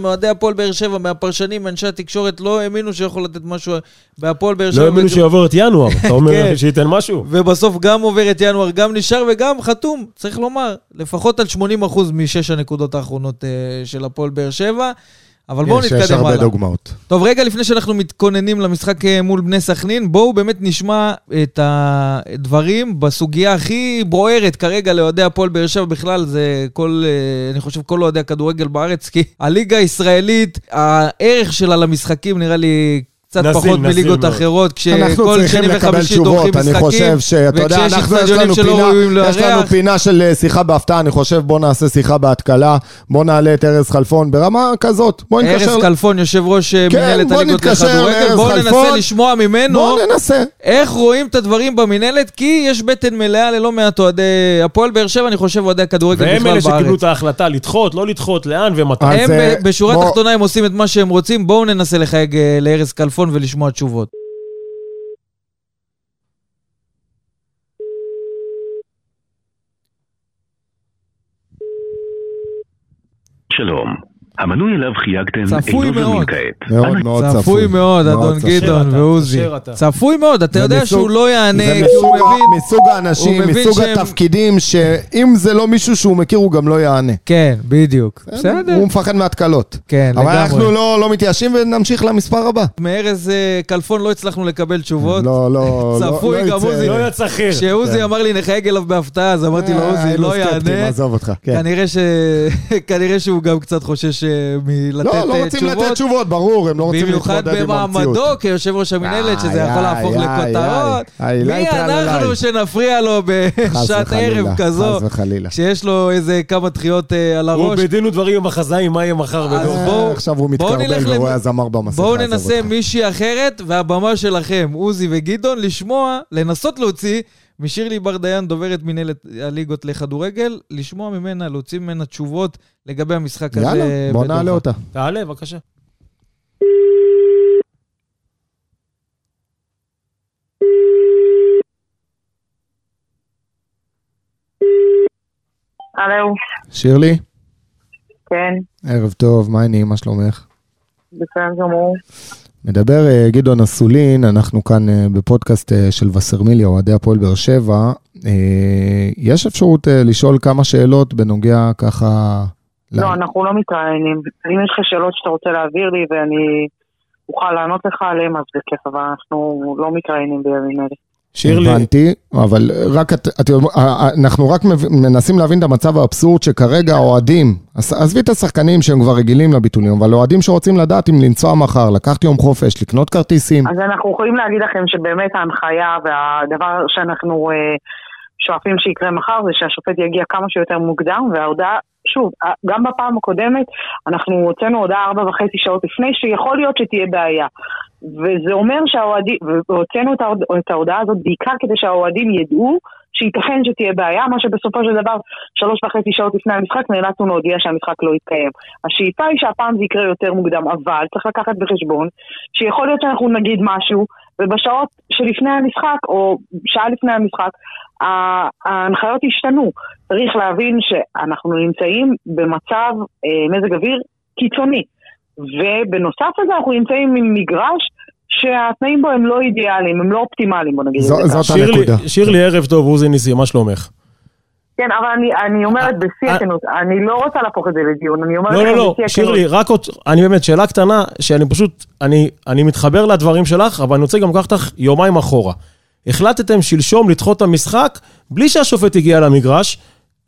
מאוהדי הפועל באר שבע, מהפרשנים, מאנשי התקשורת, לא האמינו שיכול לתת משהו בהפועל באר שבע. לא האמינו שיעבור את ינואר, אתה אומר כן. שייתן משהו? ובסוף גם עובר את ינואר, גם נשאר וגם חתום, צריך לומר, לפחות על 80% משש הנקודות האחרונות אה, של הפועל באר שבע. אבל בואו יש, יש נתקדם הרבה הלאה. דוגמאות. טוב, רגע לפני שאנחנו מתכוננים למשחק אה, מול בני סכנין, בואו באמת נשמע את הדברים בסוגיה הכי בוערת כרגע לאוהדי הפועל באר שבע בכלל, זה כל, אה, אני חושב, כל אוהדי הכדורגל בארץ, כי הליגה הישראלית, הערך שלה למשחקים נראה לי... קצת נזיל, פחות נזיל מליגות מאוד. אחרות, אנחנו כשכל שני וחמישי דורכים משחקים. אני חושב שאתה יודע, וכשיש אנחנו יש אצטדיונים לנו שלא פינה, ראויים יש לנו. פינה של אה, שיחה בהפתעה, אני חושב בוא נעשה שיחה בהתקלה, בוא נעלה את ארז חלפון ברמה כזאת, בוא נתקשר, ארז כלפון, יושב ראש אה, כן, מנהלת בוא הליגות לכדורגל, בואו ננסה כלפון. לשמוע ממנו בוא ננסה. איך רואים את הדברים במנהלת, כי יש בטן מלאה ללא מעט אוהדי הפועל באר שבע, אני חושב אוהדי הכדורגל והם בכלל אלה שקיבלו בארץ. את ההחלטה לדחות, לא לדחות, לאן ומתי. הם אה, בשורה בוא- התחתונה הם עושים את מה שהם רוצים, בואו ננסה לחייג לארז כלפון ולשמוע תשובות. שלום, המנוי אליו חייגתם צפוי אינו זמין מאוד. כעת. מאוד מאוד צפוי צפוי. מאוד, אדון צפוי. גדעון ועוזי. צפוי מאוד, אתה זה יודע שהוא לא יענה, זה כי הוא מבין... מסוג האנשים, מסוג התפקידים, שאם זה לא מישהו שהוא מכיר, הוא גם לא יענה. כן, בדיוק. בסדר. הוא מפחד מהתקלות. כן, אבל לגמרי. אנחנו לא לא מתייאשים ונמשיך למספר הבא. מארז אה, כלפון לא הצלחנו לקבל תשובות. לא, לא, לא, צפוי, לא גם יצא- עוזי. לא יצא חיר. כשעוזי אמר לי נחייג אליו בהפתעה, אז אמרתי לו, אה, עוזי, לא יענה. כן. כנראה שהוא גם קצת חושש אה, מלתת לא, לא אה, רוצים תשובות. לתת תשובות, ברור, הם לא רוצים במיוחד להתמודד עם המציאות. במעמדו כיושב ראש המינהלת, שזה איי, יכול להפוך איי, לכותרות. איי, איי, מי איי, אנחנו איי. שנפריע לו בשעת ערב כזו, חס וחלילה. כשיש לו איזה כמה דחיות אה, על הוא הראש? בדין ודברים עם החזאים, מה יהיה מחר בדור. עכשיו הוא מתקרבל ורואה הזמר במסכה. בואו ננסה. מישהי אחרת, והבמה שלכם, עוזי וגדעון, לשמוע, לנסות להוציא משירלי בר דיין, דוברת מנהלת הליגות לכדורגל, לשמוע ממנה, להוציא ממנה תשובות לגבי המשחק הזה. יאללה, בוא בדוחה. נעלה אותה. תעלה, בבקשה. הלו, שירלי, כן, ערב טוב, מה העניינים, מה שלומך? בסדר גמור. מדבר אה, גדעון אסולין, אנחנו כאן אה, בפודקאסט אה, של וסרמיליה, אוהדי הפועל באר שבע. יש אפשרות לשאול כמה שאלות בנוגע ככה... לא, אנחנו לא מתראיינים. אם יש לך שאלות שאתה רוצה להעביר לי ואני אוכל לענות לך עליהן, אז בכיף, אבל אנחנו לא מתראיינים בימים אלה. שירלי, הבנתי, אבל רק את, את, אנחנו רק מנסים להבין את המצב האבסורד שכרגע האוהדים, עז- עזבי את השחקנים שהם כבר רגילים לביטולים, אבל אוהדים שרוצים לדעת אם לנסוע מחר, לקחת יום חופש, לקנות כרטיסים. אז אנחנו יכולים להגיד לכם שבאמת ההנחיה והדבר שאנחנו אה, שואפים שיקרה מחר זה שהשופט יגיע כמה שיותר מוקדם וההודעה, שוב, אה, גם בפעם הקודמת אנחנו הוצאנו הודעה ארבע וחצי שעות לפני שיכול להיות שתהיה בעיה. וזה אומר שהאוהדים, והוצאנו את, ההוד, את ההודעה הזאת בעיקר כדי שהאוהדים ידעו שייתכן שתהיה בעיה, מה שבסופו של דבר שלוש וחצי שעות לפני המשחק נאלצנו להודיע שהמשחק לא יתקיים. השאיפה היא שהפעם זה יקרה יותר מוקדם, אבל צריך לקחת בחשבון שיכול להיות שאנחנו נגיד משהו, ובשעות שלפני המשחק, או שעה לפני המשחק, ההנחיות השתנו. צריך להבין שאנחנו נמצאים במצב אה, מזג אוויר קיצוני. ובנוסף לזה אנחנו נמצאים עם מגרש שהתנאים בו הם לא אידיאליים, הם לא אופטימליים, בוא נגיד את זה ככה. זאת הנקודה. שירלי, ערב טוב, עוזי ניסי, מה שלומך? כן, אבל אני, אני אומרת בשיא אה, הכנות, אני לא רוצה להפוך את זה לדיון, אני אומרת לא, לא, לא. שירלי, רק עוד, אני באמת, שאלה קטנה, שאני פשוט, אני, אני מתחבר לדברים שלך, אבל אני רוצה גם לקחת אותך יומיים אחורה. החלטתם שלשום לדחות את המשחק בלי שהשופט הגיע למגרש,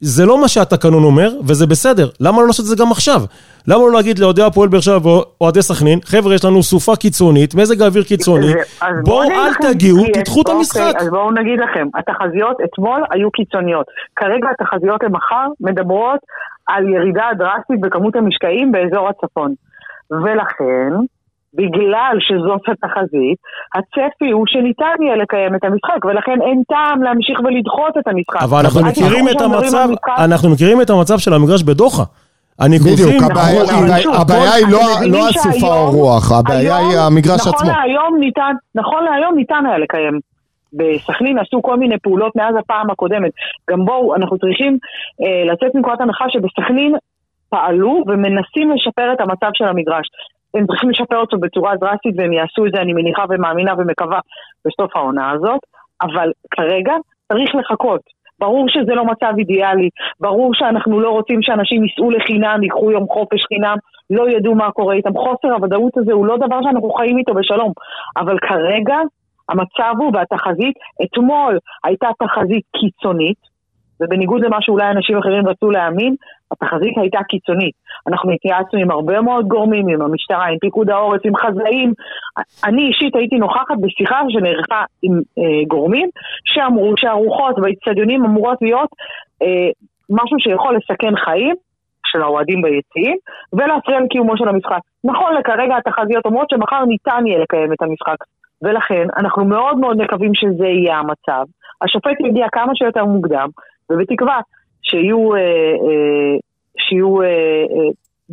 זה לא מה שהתקנון אומר, וזה בסדר. למה לא לעשות את זה גם עכשיו? למה לא להגיד לאוהדי הפועל באר שבע ואוהדי סכנין, חבר'ה, יש לנו סופה קיצונית, מזג אוויר קיצוני, אז בואו נגיד אל תגיעו, תדחו את אוקיי, המשחק. אז בואו נגיד לכם, התחזיות אתמול היו קיצוניות. כרגע התחזיות למחר מדברות על ירידה דרסטית בכמות המשקעים באזור הצפון. ולכן, בגלל שזאת התחזית, הצפי הוא שניתן יהיה לקיים את המשחק, ולכן אין טעם להמשיך ולדחות את המשחק. אבל אנחנו מכירים את המצב, אנחנו מכירים את המצב של המגרש בדוחה. הניקוזים, בדיוק, הבעיה- נכון, הבעיה- היא לא- לא הסופה או הרוח, הבעיה היא המגרש נכון עצמו. נכון להיום ניתן היה לקיים. בסכנין עשו כל מיני פעולות מאז הפעם הקודמת. גם בואו, אנחנו צריכים אה, לצאת מנקודת הנחה שבסכנין פעלו ומנסים לשפר את המצב של המגרש. הם צריכים לשפר אותו בצורה דרסטית והם יעשו את זה, אני מניחה ומאמינה ומקווה, בסוף העונה הזאת. אבל כרגע צריך לחכות. ברור שזה לא מצב אידיאלי, ברור שאנחנו לא רוצים שאנשים ייסעו לחינם, ייקחו יום חופש חינם, לא ידעו מה קורה איתם. חוסר הוודאות הזה הוא לא דבר שאנחנו חיים איתו בשלום. אבל כרגע המצב הוא והתחזית, אתמול הייתה תחזית קיצונית, ובניגוד למה שאולי אנשים אחרים רצו להאמין, התחזית הייתה קיצונית. אנחנו התייעצנו עם הרבה מאוד גורמים, עם המשטרה, עם פיקוד העורף, עם חזאים. אני אישית הייתי נוכחת בשיחה שנערכה עם אה, גורמים שאמרו שהרוחות באצטדיונים אמורות להיות אה, משהו שיכול לסכן חיים של האוהדים ביציעים ולהפריע לקיומו של המשחק. נכון לכרגע התחזיות אומרות שמחר ניתן יהיה לקיים את המשחק ולכן אנחנו מאוד מאוד מקווים שזה יהיה המצב. השופט יגיע כמה שיותר מוקדם ובתקווה שיהיו, אה, אה, שיהיו אה, אה,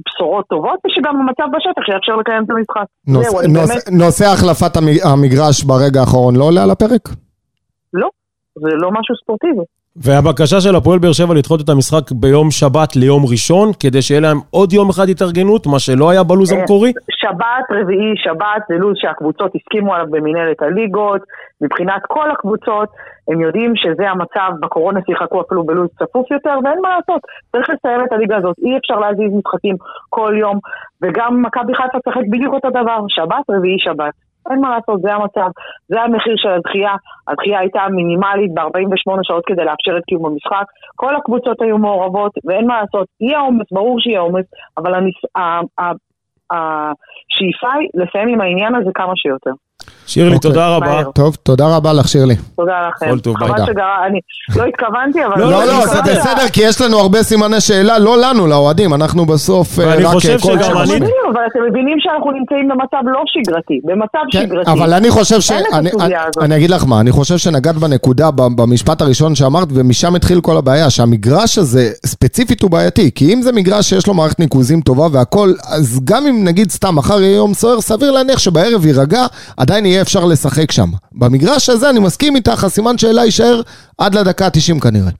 בשורות טובות ושגם המצב בשטח יאפשר לקיים את המשחק. נוס- זהו, נוס- באמת, נושא החלפת המ- המגרש ברגע האחרון לא עולה על הפרק? לא, זה לא משהו ספורטיבי. והבקשה של הפועל באר שבע לדחות את המשחק ביום שבת ליום ראשון, כדי שיהיה להם עוד יום אחד התארגנות, מה שלא היה בלו"ז אה, המקורי. שבת, רביעי, שבת, זה לו"ז שהקבוצות הסכימו עליו במנהלת הליגות. מבחינת כל הקבוצות, הם יודעים שזה המצב, בקורונה שיחקו אפילו בלו"ז צפוף יותר, ואין מה לעשות, צריך לסיים את הליגה הזאת, אי אפשר להזיז משחקים כל יום, וגם מכבי חיפה תשחק בדיוק אותו דבר, שבת, רביעי, שבת. אין מה לעשות, זה המצב, זה המחיר של הדחייה. הדחייה הייתה מינימלית ב-48 שעות כדי לאפשר את קיום המשחק. כל הקבוצות היו מעורבות, ואין מה לעשות. יהיה עומס, ברור שיהיה עומס, אבל הניס... ה- ה- השאיפה היא לסיים עם העניין הזה כמה שיותר. שירלי, אוקיי. תודה רבה. מהר. טוב, תודה רבה לך, שירלי. תודה לכם. כל טוב, חבל תודה. שגרה, אני לא התכוונתי, אבל... לא, לא, לא, לא, זה בסדר. בסדר, כי יש לנו הרבה סימני שאלה, לא לנו, לאוהדים, אנחנו בסוף אה, ואני רק חושב אה, שגם אני- אבל אתם מבינים שאנחנו נמצאים במצב לא שגרתי, במצב כן, שגרתי. אבל אני חושב ש... אין את אני- הסוגיה אני- הזאת. אני אגיד לך מה, אני חושב שנגעת בנקודה במשפט הראשון שאמרת, ומשם התחיל כל הבעיה, שהמגרש הזה ספציפית הוא בעייתי, כי אם זה מגרש שיש לו מערכת ניקוזים טובה והכל, אז גם אם נגיד סתם מחר יהיה יום סוער, סביר להניח שבערב יירגע, עדיין יהיה אפשר לשחק שם. במגרש הזה אני מסכים איתך, הסימן שאלה יישאר עד לדקה ה-90 כנראה.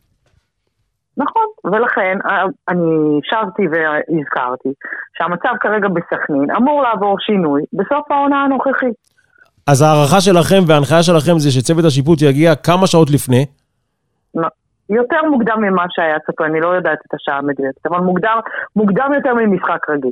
נכון, ולכן אה, אני שבתי והזכרתי שהמצב כרגע בסכנין אמור לעבור שינוי בסוף העונה הנוכחית. אז ההערכה שלכם וההנחיה שלכם זה שצוות השיפוט יגיע כמה שעות לפני. לא, יותר מוקדם ממה שהיה צפוי, אני לא יודעת את השעה המדויקת, אבל מוקדם, מוקדם יותר ממשחק רגיל.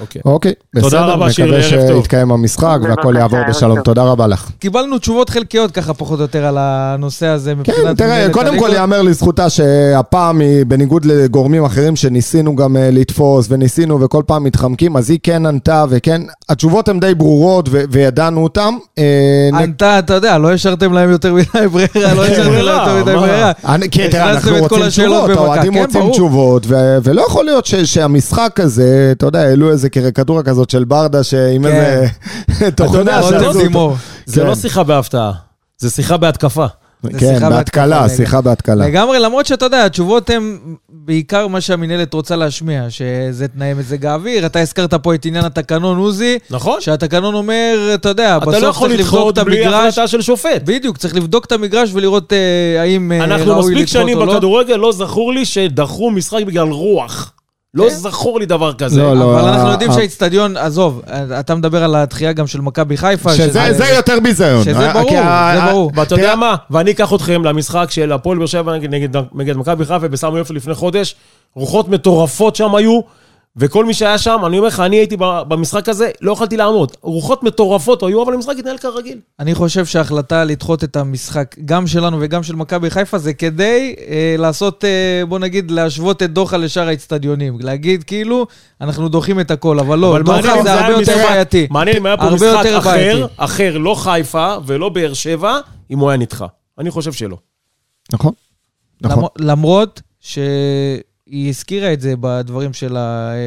אוקיי. אוקיי, תודה בסדר, רבה, מקווה. שיתקיים המשחק והכל יעבור בשלום. תודה רבה לך. קיבלנו תשובות חלקיות ככה, פחות או יותר, על הנושא הזה מבחינת... כן, תראה, קודם כל. ייאמר לזכותה שהפעם היא, בניגוד לגורמים אחרים שניסינו גם אה, לתפוס וניסינו וכל פעם מתחמקים, אז היא כן ענתה וכן, התשובות הן די ברורות וידענו אותן. אה, ענתה, אתה יודע, לא השארתם להם יותר מדי ברירה, לא השארתם להם יותר מדי? ברירה. אני- כן, תראה, אנחנו רוצים תשובות. האוהדים כן, רוצים. תשובות, ולא יכול להיות ש- שהמשחק הזה, אתה יודע, העלו איזה קריקטורה כזאת של ברדה, שעם כן. איזה תוכנה יודע, מאוד זה לא שעשו. זה כן. לא שיחה בהפתעה, זה שיחה בהתקפה. כן, שיחה בהתקלה, שיחה בהתקלה. לגמרי, למרות שאתה יודע, התשובות הן בעיקר מה שהמינהלת רוצה להשמיע, שזה תנאי מזג האוויר. אתה הזכרת פה את עניין התקנון, עוזי, נכון? שהתקנון אומר, אתה יודע, אתה לא בסוף יכול צריך לבדוק לדחות את בלי המגרש. החלטה של שופט. בדיוק, צריך לבדוק את המגרש ולראות אה, האם אה, אנחנו ראוי מספיק לדחות שנים או לא. בכדורגל, לא זכור לי שדחו משחק בגלל רוח. לא כן. זכור לי דבר כזה. לא, לא. אבל אנחנו ה- יודעים ה- שהאיצטדיון, עזוב, אתה מדבר על הדחייה גם של מכבי חיפה. שזה זה יותר ביזיון. שזה אה, ברור, זה ברור. ואתה יודע מה? ואני אקח אתכם למשחק של הפועל באר שבע נגד- נגד נגד מכבי חיפה בסמי עופר לפני חודש. רוחות מטורפות שם היו, וכל מי שהיה שם, אני אומר לך, אני הייתי במשחק הזה, לא יכולתי לעמוד. רוחות מטורפות היו, אבל המשחק התנהל כרגיל. אני חושב שההחלטה לדחות את המשחק, גם שלנו וגם של מכבי חיפה, זה כדי אה, לעשות, אה, בוא נגיד, להשוות את דוחה לשאר האיצטדיונים. להגיד כאילו, אנחנו דוחים את הכל, אבל לא, אבל דוחה זה הרבה יותר משחק- בעייתי. מעניין אם היה פה משחק אחר, בעייתי. אחר, לא חיפה ולא באר שבע, אם הוא היה נדחה. אני חושב שלא. נכון. נכון. למ- למרות שהיא הזכירה את זה בדברים של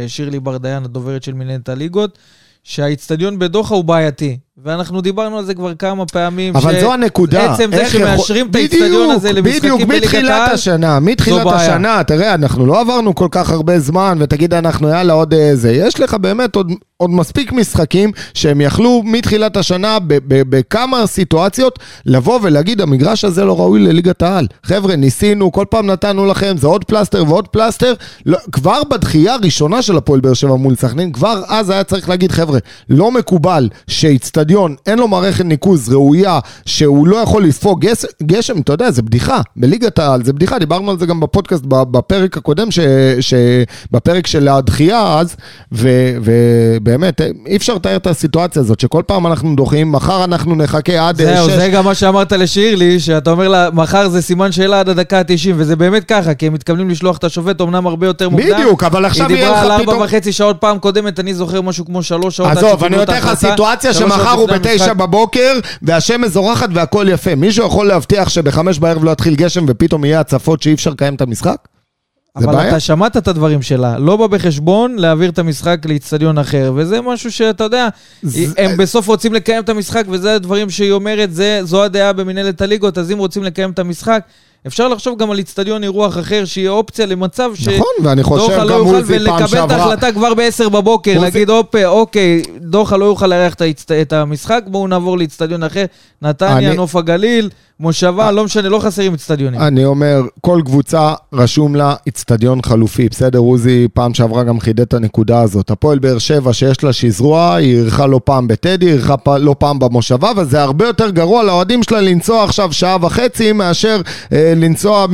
שירלי ברדיין, הדוברת של מנהלת הליגות, שהאיצטדיון בדוחה הוא בעייתי. ואנחנו דיברנו על זה כבר כמה פעמים. אבל ש- זו הנקודה. עצם זה שמאשרים יכול- את האיצטדיון הזה בדיוק, למשחקים בדיוק, בליגת מתחילת העל, השנה, מתחילת זו בעיה. השנה, תראה, אנחנו לא עברנו כל כך הרבה זמן, ותגיד, אנחנו, יאללה, עוד איזה. יש לך באמת עוד, עוד מספיק משחקים שהם יכלו מתחילת השנה, בכמה סיטואציות, לבוא ולהגיד, המגרש הזה לא ראוי לליגת העל. חבר'ה, ניסינו, כל פעם נתנו לכם, זה עוד פלסטר ועוד פלסטר. לא, כבר בדחייה הראשונה של הפועל באר שבע מול סכנין, כבר אז היה צריך להגיד, חבר'ה, לא מקובל שאיצטדיון, אין לו מערכת ניקוז ראויה, שהוא לא יכול לספוג גשם, אתה יודע, זה בדיחה. בליגת העל זה בדיחה, דיברנו על זה גם בפודקאסט בפרק הקודם, ש, ש, בפרק של הדחייה אז, ו, ובאמת, אי אפשר לתאר את הסיטואציה הזאת, שכל פעם אנחנו דוחים, מחר אנחנו נחכה עד אה, זהו, שש. זה גם מה שאמרת לשירלי, שאתה אומר לה, מחר זה סימן שאלה עד הדקה ה-90, וזה באמת ככה, כי הם מתכוונים לשלוח את השופט אמנם הרבה יותר מוקדם. בדיוק, אבל עכשיו היא יהיה דיברה על לך ארבע פתאום... וחצי שעות פעם קודמת, אני זוכר משהו כמו שלוש שעות. עזוב, אני נותן לך. סיטואציה שמחר שעות הוא בתשע. בבוקר והשמש זורחת והכל יפה. מישהו יכול להבטיח שבחמש בערב לא יתחיל גשם ופתאום יהיה הצפות שאי אפשר לקיים את המשחק? אבל בעיה. אתה שמעת את הדברים שלה, לא בא בחשבון להעביר את המשחק לאיצטדיון אחר, וזה משהו שאתה יודע, זה- הם בסוף רוצים לקיים את המשחק, וזה הדברים שהיא אומרת, זה, זו הדעה במנהלת הליגות, אז אם רוצים לקיים את המשחק, אפשר לחשוב גם על איצטדיון אירוח אחר, שיהיה אופציה למצב ש... נכון, ואני חושב לא גם יוכל עוזי פעם ולקבל את שעברה... ההחלטה כבר ב-10 בבוקר, עוזי- להגיד, אופה, אוקיי, דוחה לא יוכל לארח את את המשחק, בואו נעבור לאיצטדיון אחר, נתניה, אני- נוף הגליל, מושבה, לא משנה, לא חסרים איצטדיונים. אני אומר, כל קבוצה רשום לה איצטדיון חלופי, בסדר? עוזי פעם שעברה גם חידד את הנקודה הזאת. הפועל באר שבע שיש לה שזרוע, היא אירחה לא פעם בטדי, אירחה לא פעם במושבה, וזה הרבה יותר גרוע לאוהדים שלה לנסוע עכשיו שעה וחצי מאשר אה, לנסוע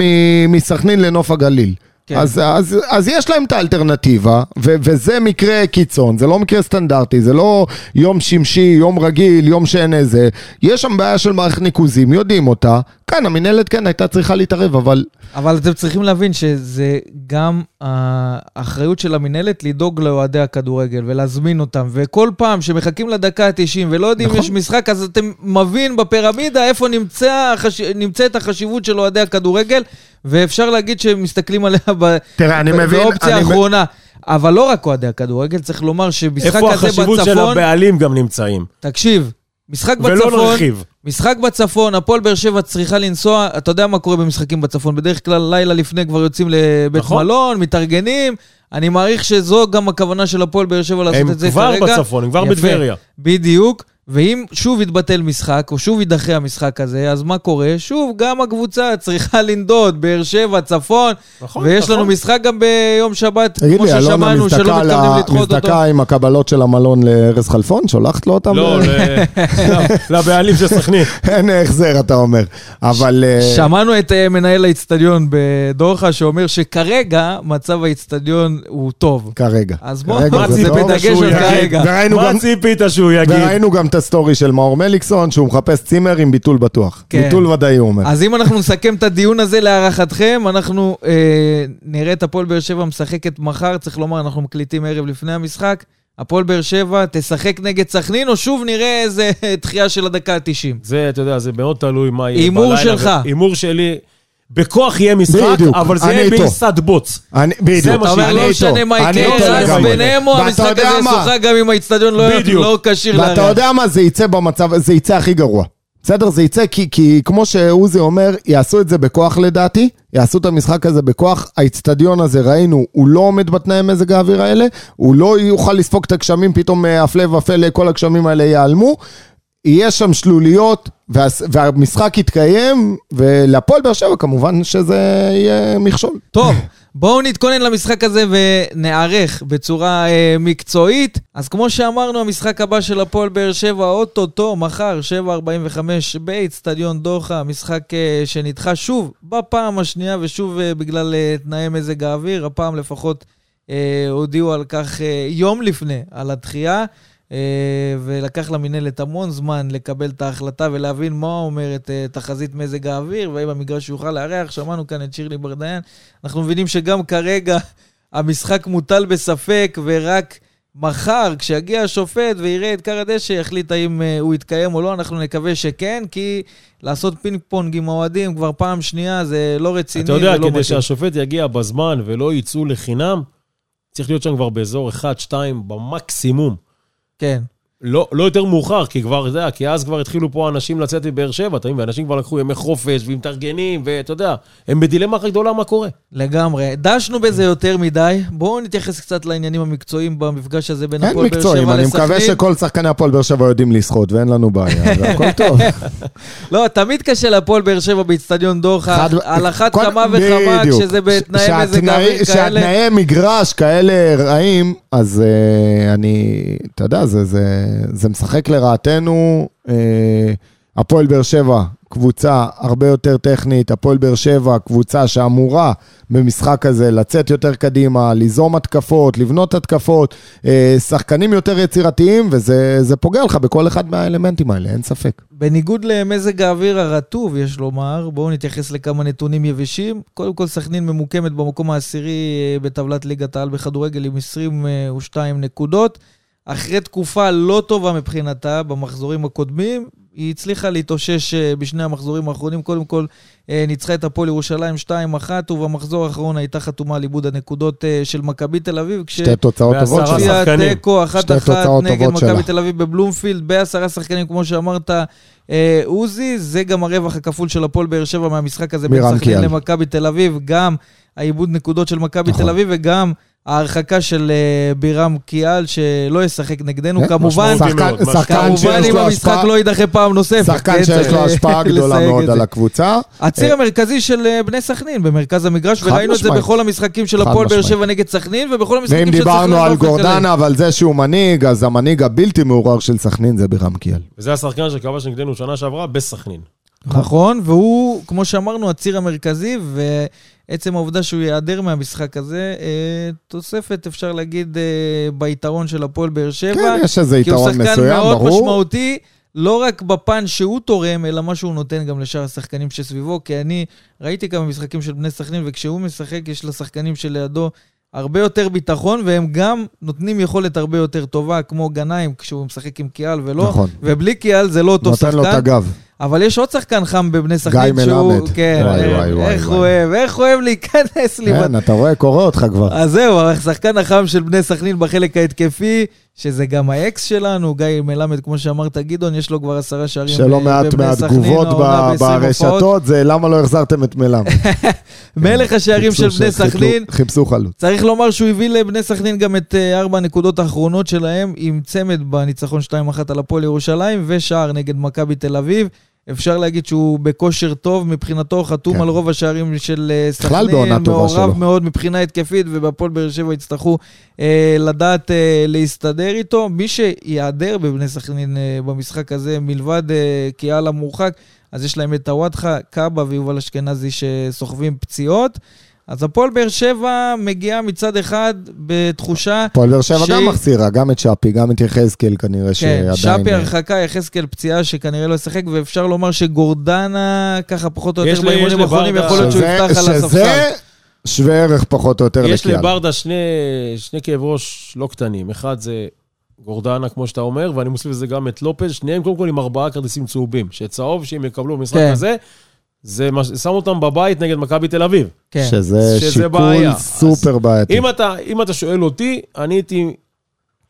מסכנין לנוף הגליל. כן. אז, אז, אז יש להם את האלטרנטיבה, ו, וזה מקרה קיצון, זה לא מקרה סטנדרטי, זה לא יום שמשי, יום רגיל, יום שאין איזה. יש שם בעיה של מערכת ניקוזים, יודעים אותה. כאן, המינהלת כן הייתה צריכה להתערב, אבל אבל אתם צריכים להבין שזה גם האחריות של המינהלת לדאוג לאוהדי הכדורגל ולהזמין אותם. וכל פעם שמחכים לדקה ה-90 ולא יודעים אם נכון. יש משחק, אז אתם מבין בפירמידה איפה נמצא. נמצאת החשיבות של אוהדי הכדורגל, ואפשר להגיד שהם מסתכלים עליה ב... תראה, אני מבין, באופציה האחרונה. אבל לא רק אוהדי הכדורגל, צריך לומר שמשחק איפה כזה החשיבות של בצפון... הבעלים גם נמצאים? תקשיב, משחק ולא בצפון... נרחיב. משחק בצפון, הפועל באר שבע צריכה לנסוע, אתה יודע מה קורה במשחקים בצפון, בדרך כלל לילה לפני כבר יוצאים לבית נכון. מלון, מתארגנים, אני מעריך שזו גם הכוונה של הפועל באר שבע לעשות הם את זה כבר כרגע. בצפון, הם כבר. בטבריה. בדיוק, ואם שוב יתבטל משחק, או שוב יידחה המשחק הזה, אז מה קורה? שוב, גם הקבוצה צריכה לנדוד, באר שבע, צפון, נכון, ויש לנו נכון. משחק גם ביום שבת, תגיד כמו לי, אלונה ששמענו, שלא מתכוונים לדחות אותו. מזדכה עם הקבלות של המלון לארז חלפון? שולחת לו אותם? לא, ב- ל- לבעלים של סכנין. אין החזר, אתה אומר. אבל... אה, שמענו את אה, מנהל האיצטדיון בדוחא, שאומר שכרגע מצב האיצטדיון הוא טוב. כרגע. אז בוא, כרגע זה. בדגש על. כרגע. מה ציפית שהוא יגיד? וראינו גם את הסטורי של מאור מליקסון, שהוא מחפש צימר עם ביטול בטוח. כן. ביטול ודאי, הוא אומר. אז אם אנחנו נסכם את הדיון הזה להערכתכם, אנחנו אה, נראה את הפועל באר שבע משחקת מחר, צריך לומר, אנחנו מקליטים ערב לפני המשחק. הפועל באר שבע תשחק נגד סכנין, או שוב נראה איזה דחייה של הדקה ה-90. זה, אתה יודע, זה מאוד תלוי מה יהיה הימור בלילה. שלך. הימור שלי, בכוח יהיה משחק, בדיוק, אבל זה יהיה. בעיסת בוץ. אני- בדיוק. מה אתה אומר, שאני לא. משנה מה יקרה, לגמרי. ביניהם, או ואתה המשחק יודע הזה? ישוחק גם אם האיצטדיון לא-. לא כשיר ואתה לארח. יודע מה, זה יצא במצב, זה יצא הכי גרוע. בסדר? זה יצא כי, כי כמו שעוזי אומר, יעשו את זה בכוח לדעתי, יעשו את המשחק הזה בכוח. האיצטדיון הזה, ראינו, הוא לא עומד בתנאי מזג האוויר האלה, הוא לא יוכל לספוג את הגשמים, פתאום אה, הפלא ופלא, כל הגשמים האלה ייעלמו. יהיה שם שלוליות, והמשחק יתקיים, ולהפועל באר שבע כמובן שזה יהיה מכשול. טוב, בואו נתכונן למשחק הזה ונערך בצורה אה, מקצועית. אז כמו שאמרנו, המשחק הבא של הפועל באר שבע, אוטוטו, מחר, 7.45 באיצטדיון דוחה, משחק אה, שנדחה שוב בפעם השנייה, ושוב אה, בגלל אה, תנאי מזג האוויר, הפעם לפחות אה, הודיעו על כך אה, יום לפני, על הדחייה. אה, ולקח למינהלת המון זמן לקבל את ההחלטה ולהבין מה אומרת אה, תחזית מזג האוויר, והאם המגרש יוכל לארח. שמענו כאן את שירלי ברדיין. אנחנו מבינים שגם כרגע המשחק מוטל בספק, ורק מחר, כשיגיע השופט ויראה את קר הדשא, יחליט האם אה, הוא יתקיים או לא. אנחנו נקווה שכן, כי לעשות פינג פונג עם האוהדים כבר פעם שנייה זה לא רציני אתה יודע, מתאים. כדי שהשופט יגיע בזמן ולא יצאו לחינם, צריך להיות שם כבר באזור 1-2 במקסימום. כן. לא, לא יותר מאוחר, כי כבר, אתה יודע, כי אז כבר התחילו פה אנשים לצאת מבאר שבע, אתה מבין, ואנשים כבר לקחו ימי חופש ומתארגנים, ואתה יודע, הם בדילמה הכי גדולה מה קורה. לגמרי. דשנו בזה יותר מדי. בואו נתייחס קצת לעניינים המקצועיים במפגש הזה בין אין הפועל באר מקצועיים, שבע אני מקווה לסכנין. שכל שחקני הפועל באר שבע יודעים לשחות ואין לנו בעיה, זה הכל טוב. לא, תמיד קשה להפועל באר שבע באיצטדיון דוחה, על אחת כמה וכמה. כשזה בתנאי מזג האוויר כאלה. שהתנאי מגרש כאלה רעים, אז אני, אתה יודע, זה, זה, משחק לרעתנו. אה, הפועל באר שבע, קבוצה הרבה יותר טכנית, הפועל באר שבע, קבוצה שאמורה במשחק הזה לצאת יותר קדימה, ליזום התקפות, לבנות התקפות, אה, שחקנים יותר יצירתיים, וזה זה פוגע לך בכל אחד מהאלמנטים האלה, אין ספק. בניגוד למזג האוויר הרטוב, יש לומר, בואו נתייחס לכמה נתונים יבשים. קודם כל, סכנין ממוקמת במקום העשירי אה, בטבלת ליגת העל בכדורגל עם 22 נקודות. אחרי תקופה לא טובה מבחינתה במחזורים הקודמים, היא הצליחה להתאושש אה, בשני המחזורים האחרונים. קודם כל, אה, ניצחה את הפועל ירושלים 2-1, ובמחזור האחרון הייתה חתומה על איבוד הנקודות אה, של מכבי תל אביב, כש... שתי תוצאות טובות שחקנים. שלה. הוציאה תיקו אחת שתי אחת תוצאות נגד טובות מכבי. תל אביב בבלומפילד, בעשרה שחקנים, כמו שאמרת, אה, עוזי. זה גם הרווח הכפול של הפועל באר שבע מהמשחק הזה בין סכנין קיאל. למכבי תל אביב, גם העיבוד נקודות של מכבי נכון. תל אביב וגם ההרחקה של אה, בירם קיאל, שלא ישחק נגדנו. כן, כמובן, משמעותי שחקן- מאוד, שחקן כמובן אם המשחק לא יידחה פעם נוספת. שחקן כן, שיש לו אה, השפעה גדולה מאוד על. הקבוצה. הציר המרכזי של אה, בני סכנין במרכז המגרש, וראינו את זה. בכל המשחקים של הפועל באר. שבע נגד סכנין, ובכל המשחקים ואם של סכנין דיברנו על. גורדנה ועל זה שהוא מנהיג, אז המנהיג הבלתי מעורר של סכנין זה בירם קיאל. וזה השחקן שכבש נגדנו שנה שעברה בסכנין. נכון, והוא, כמו שאמרנו, הציר המרכזי, ועצם העובדה שהוא ייעדר מהמשחק הזה, אה, תוספת, אפשר להגיד, אה, ביתרון של הפועל באר שבע. כן, יש איזה כי הוא יתרון שחקן מסוים, מאוד ברור. משמעותי, לא רק בפן שהוא תורם, אלא מה שהוא נותן גם לשאר השחקנים שסביבו, כי אני ראיתי כמה משחקים של בני סכנין, וכשהוא משחק, יש לשחקנים שלידו הרבה יותר ביטחון, והם גם נותנים יכולת הרבה יותר טובה, כמו גנאים, כשהוא משחק עם קיאל ולא, נכון. ובלי קיאל זה לא אותו נותן שחקן. לו את הגב. אבל יש עוד שחקן חם בבני סכנין גיא שהוא... מלמד. כן, וואי, אה, וואי, וואי, איך וואי. הוא אוהב, איך הוא אוהב להיכנס לי. כן, אתה רואה, קורא אותך כבר. אז זהו, השחקן החם של בני סכנין בחלק ההתקפי, שזה גם האקס שלנו, גיא מלמד, כמו שאמרת, גדעון, יש לו כבר עשרה שערים שלא מעט מהתגובות העונה ב- ב- 20 הופעות. ברשתות זה למה לא החזרתם את מלם. מלך השערים של בני סכנין. חיפשו חלוץ. צריך לומר שהוא הביא לבני סכנין גם את אה, ארבע הנקודות האחרונות שלהם, עם צמד בניצחון 2-1 על הפועל ירושלים, ושער נגד מכבי תל אביב. אפשר להגיד שהוא בכושר טוב, מבחינתו חתום כן. על רוב השערים של אה, סכנין. מעורב מאוד מבחינה התקפית, ובפועל באר שבע יצטרכו אה, לדעת אה, להסתדר איתו. מי שייעדר בבני סכנין אה, במשחק הזה, מלבד אה, קיאל המורחק, אז יש להם את טוואטחה, קאבה ויובל אשכנזי שסוחבים פציעות. אז הפועל באר שבע מגיעה מצד אחד בתחושה... הפועל באר שבע שהיא- גם מחסירה, גם את שפי, גם את יחזקאל כנראה כן, שעדיין... שפי אה, הרחקה, יחזקאל פציעה שכנראה לא ישחק, ואפשר לומר שגורדנה, ככה פחות או יש יותר יש באימונים האחרונים, יכול להיות שהוא יפתח על הספסל. שזה שווה ערך פחות או יותר יש לקיאל. לברדה שני, שני כאב ראש לא קטנים. אחד זה גורדנה, כמו שאתה אומר, ואני מוסיף לזה גם את לופז, שניהם קודם כל עם ארבעה כרטיסים צהובים. שצהוב שהם יקבלו במשחק כן. הזה, זה מה ש- שם אותם בבית נגד מכבי תל אביב. כן. שזה שזה שיקול בעיה. סופר בעייתי. אם אתה, אם אתה שואל אותי, אני הייתי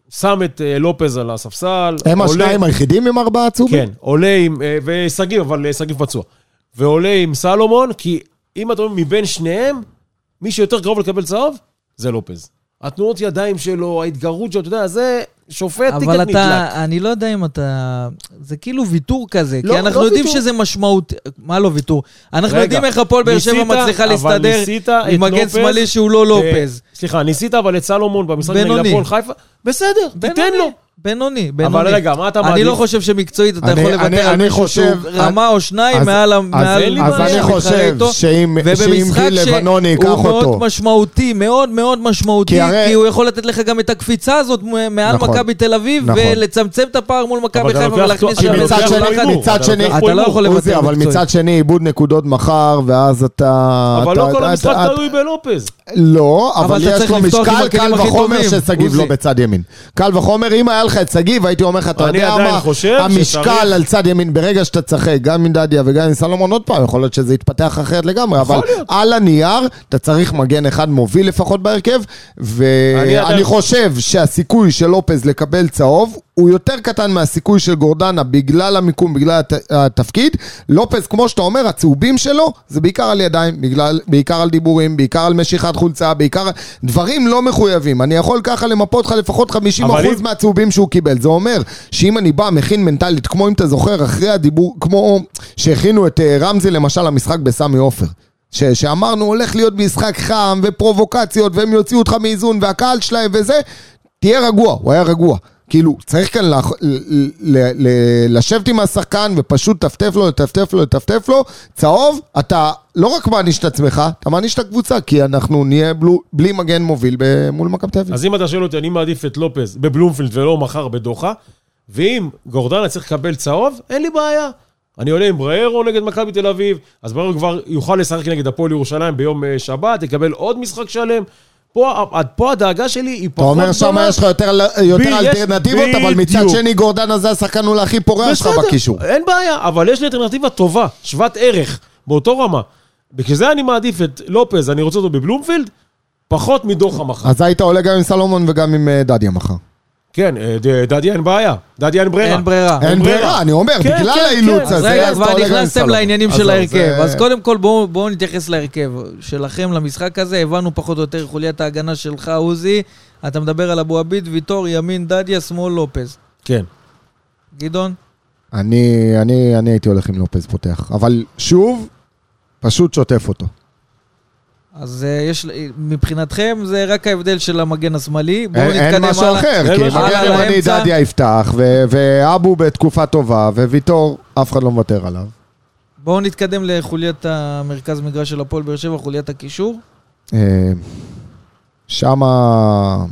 שם את אה, לופז על הספסל. הם עולה- השניים היחידים עם ארבעה עצובים? כן, עולה עם, אה, ושגיב, אבל אה, שגיב פצוע. ועולה עם סלומון, כי אם אתה אומר מבין שניהם, מי שיותר קרוב לקבל צהוב, זה לופז. התנועות ידיים שלו, ההתגרות שלו, אתה יודע, זה שופט טיקט אבל נדלק. אתה, אני לא יודע אם אתה... זה כאילו ויתור כזה, לא, כי אנחנו לא יודעים ויתור. שזה משמעות... מה לא ויתור? אנחנו רגע, יודעים איך הפועל באר שבע מצליחה אבל להסתדר עם מגן לופז, שמאלי שהוא לא לופז. אה, סליחה, ניסית אבל את סלומון במשחק נגד. הפועל חיפה? בסדר, תיתן לו. בינוני, בינוני. אבל רגע, מה אתה אני מעדיף? לא חושב שמקצועית אתה אני- יכול אני- לוותר על אני מישהו חושב- שהוא רמה או שניים אז- מעל ה- אז. אני חושב. שאם ובמשחק גיל לבנוני ייקח שהוא מאוד אותו, משמעותי, מאוד מאוד משמעותי, כי הרי- כי הוא יכול לתת לך גם את הקפיצה הזאת מעל נכון. מכבי תל אביב, נכון. ולצמצם את הפער מול מכבי חיפה ולהכניס מצד שני- אתה לא. יכול לוותר אבל. מצד שני איבוד נקודות מחר, ואז אתה... אבל לא כל המשחק תלוי בלופז. לא, אבל יש לו משקל, קל וחומר ששגיב. לא בצד ימין. קל וחומר, אם היה לך את שגיב, הייתי אומר לך, אתה יודע מה, המשקל על צד ימין, ברגע שאתה תשחק, גם עם דדיה וגם עם סלומון, עוד פעם, יכול להיות שזה יתפתח אחרת לגמרי, אבל. על הנייר, אתה צריך מגן אחד מוביל לפחות בהרכב, ואני חושב שהסיכוי של לופז לקבל צהוב, הוא יותר קטן מהסיכוי של גורדנה בגלל המיקום, בגלל הת- התפקיד. לופז, כמו שאתה אומר, הצהובים שלו זה בעיקר על ידיים, בגלל, בעיקר על דיבורים, בעיקר על משיכת חולצה, בעיקר דברים לא מחויבים. אני יכול ככה למפות לך לפחות 50% אבל אם- מהצהובים שהוא קיבל. זה אומר שאם אני בא, מכין מנטלית, כמו אם אתה זוכר, אחרי הדיבור, כמו שהכינו את אה, רמזי למשל למשחק בסמי עופר. ש- שאמרנו הולך להיות משחק חם ופרובוקציות והם יוציאו אותך מאיזון והקהל שלהם וזה, תהיה רגוע, הוא היה רגוע. כאילו, צריך כאן לח- ל- ל- ל- לשבת עם השחקן ופשוט לטפטף לו, לטפטף לו, לטפטף לו. צהוב, אתה לא רק מעניש את עצמך, אתה מעניש את הקבוצה, כי אנחנו נהיה בלו, בלי מגן מוביל ב- מול מכבי תל. אז אם אתה שואל אותי, אני מעדיף את לופז בבלומפילד ולא מחר בדוחה, ואם גורדנה צריך לקבל צהוב, אין לי בעיה. אני עולה עם בריירו נגד מכבי תל אביב, אז בריירו כבר יוכל לשחק נגד הפועל ירושלים ביום אה, שבת, יקבל עוד משחק שלם. פה, פה הדאגה שלי היא אתה פחות אומר שם גדולה. יש לך יותר, יותר ב- יש- אלטרנטיבות, אבל מצד בדיוק. שני גורדנה זה השחקן אולי הכי פורע שלך בקישור. אין בעיה, אבל יש לי אלטרנטיבה טובה, שוות ערך, באותו רמה. בגלל זה אני מעדיף את לופז, אני רוצה אותו בבלומפילד, פחות מדוחה מחר. אז היית עולה גם עם סלומון וגם עם אה, דדיה מחר. כן, אה, דדיה אין בעיה, דדיה אין ברירה. אין ברירה. אין ברירה. אני אומר, כן, בגלל כן, האילוץ כן. הזה, רגע, אז אתה כבר עולה גם עם נכנסתם. לעניינים של ההרכב. זה- אז קודם כל בואו נתייחס להרכב שלכם למשחק הזה. הבנו פחות או יותר חוליית ההגנה שלך, עוזי. אתה מדבר על אבו עביד, ויטור, ימין, דדיה, שמאל, לופז. כן. גדעון? אני, אני, אני הייתי הולך עם לופז פותח, אבל שוב, פשוט שוטף אותו. אז אה, יש, מבחינתכם זה רק ההבדל של המגן השמאלי. בואו נתקדם אין משהו הלאה. אחר, כי מגן הלאה ימני. דדיה יפתח, ו- ואבו בתקופה טובה, וויטור, אף אחד לא מוותר עליו. בואו נתקדם לחוליית המרכז מגרש של הפועל באר שבע, חוליית הקישור. אה, שמה...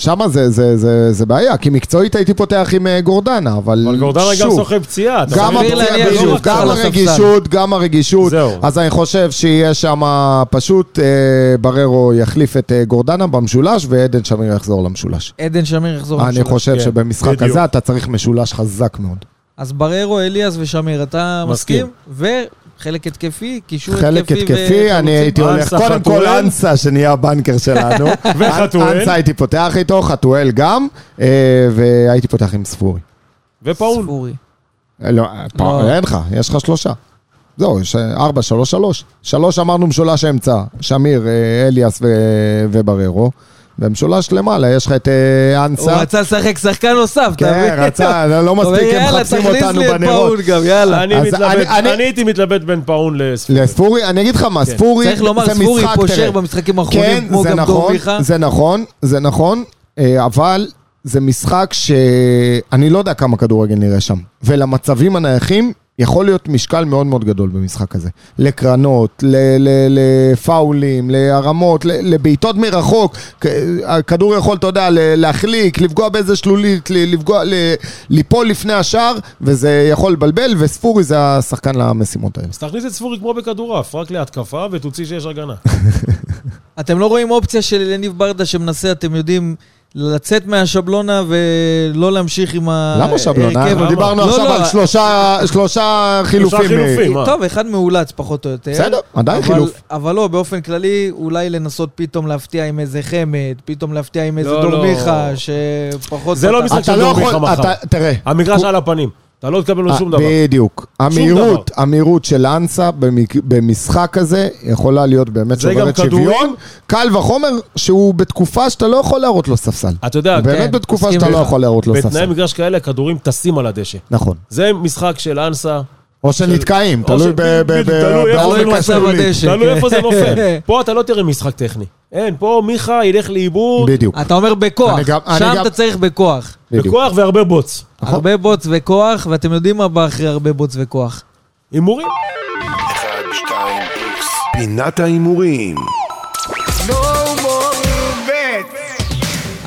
שמה זה, זה, זה, זה בעיה, כי מקצועית הייתי פותח עם אה, גורדנה, אבל אבל גורדנה גם שוב, סוחב פציעה. גם הפציעה, בדיוק, גם. הרגישות, גם הרגישות. זהו. אז אני חושב שיהיה שם פשוט אה, בררו יחליף את אה, גורדנה במשולש, ועדן שמיר יחזור למשולש. עדן שמיר יחזור אני למשולש. חושב כן, שבמשחק בדיוק. הזה אתה צריך משולש חזק מאוד. אז בררו, אליאס ושמיר, אתה מסכים. מסכים? וחלק התקפי, קישור חלק התקפי התקפי, וחלוצים? אני הייתי הולך, קודם כל. אנסה, שנהיה הבנקר שלנו. וחתואל. אנסה הייתי פותח איתו, חתואל גם, אה, והייתי פותח עם ספורי. ופאול. ספורי. לא, פה, אין לך, יש לך שלושה. זהו, יש אה, ארבע, שלוש, שלוש. שלוש אמרנו משולש אמצע, שמיר, אה, אליאס ובררו. ומשולש למעלה, יש לך את אה, הוא אנסה. רצה לשחק שחקן נוסף, אתה כן, מבין? רצה, לא הוא אומר, מספיק, הם יאללה, מחפשים תכניס אותנו לי את בנרות. פאול גם, יאללה. אני הייתי מתלבט בין פאון לספורי. לספורי, אני אגיד לך מה, ספורי צריך לומר, זה ספורי משחק, פושר. במשחקים האחרונים, כן, כמו זה גם דור נכון. זה נכון, זה נכון, אה, אבל זה משחק שאני לא יודע כמה כדורגל נראה שם. ולמצבים הנייחים יכול להיות משקל מאוד מאוד גדול במשחק הזה. לקרנות, לפאולים, להרמות, לבעיטות מרחוק. הכדור יכול, אתה יודע, להחליק, לפגוע באיזה שלולית, לפגוע, ליפול לפני השער, וזה יכול לבלבל, וספורי זה השחקן למשימות האלה. אז תכניס את ספורי כמו בכדורעף, רק להתקפה ותוציא שיש הגנה. אתם לא רואים אופציה של יניב ברדה שמנסה, אתם יודעים, לצאת מהשבלונה ולא להמשיך עם ההרכב? למה למה? דיברנו לא, עכשיו לא. על שלושה- שלושה חילופים. חילופים. מה? טוב, אחד מאולץ פחות או יותר. בסדר, עדיין אבל- חילוף. אבל לא, באופן כללי, אולי לנסות פתאום להפתיע עם איזה חמד, פתאום להפתיע עם איזה לא, דור לא. מיכה, שפחות... זה לא. משחק אתה של לא דור יכול, מיכה מחר. אתה- תראה. המגרש על הפנים. אתה לא תקבל לו שום דבר. בדיוק. המהירות, המהירות של אנסה במשחק הזה יכולה להיות באמת שוברת כדורים. שוויון. קל וחומר שהוא בתקופה שאתה לא יכול להראות לו ספסל. אתה יודע, באמת כן, בתקופה מסכים שאתה לא. יכול להראות לו בתנאי ספסל. מגרש כאלה, הכדורים טסים על הדשא. נכון. זה משחק של אנסה, או שנתקעים, תלוי של- ב- ב- בדיוק, ב- תלוי איפה בעומק זה. הדשא. תלוי כן. איפה זה נופל. פה אתה לא תראה משחק טכני. אין, פה מיכה ילך לאיבוד, בדיוק. אתה אומר בכוח, שם אתה צריך בכוח. בכוח והרבה בוץ. נכון. הרבה בוץ וכוח, ואתם יודעים מה בא אחרי הרבה בוץ וכוח. הימורים. פינת ההימורים.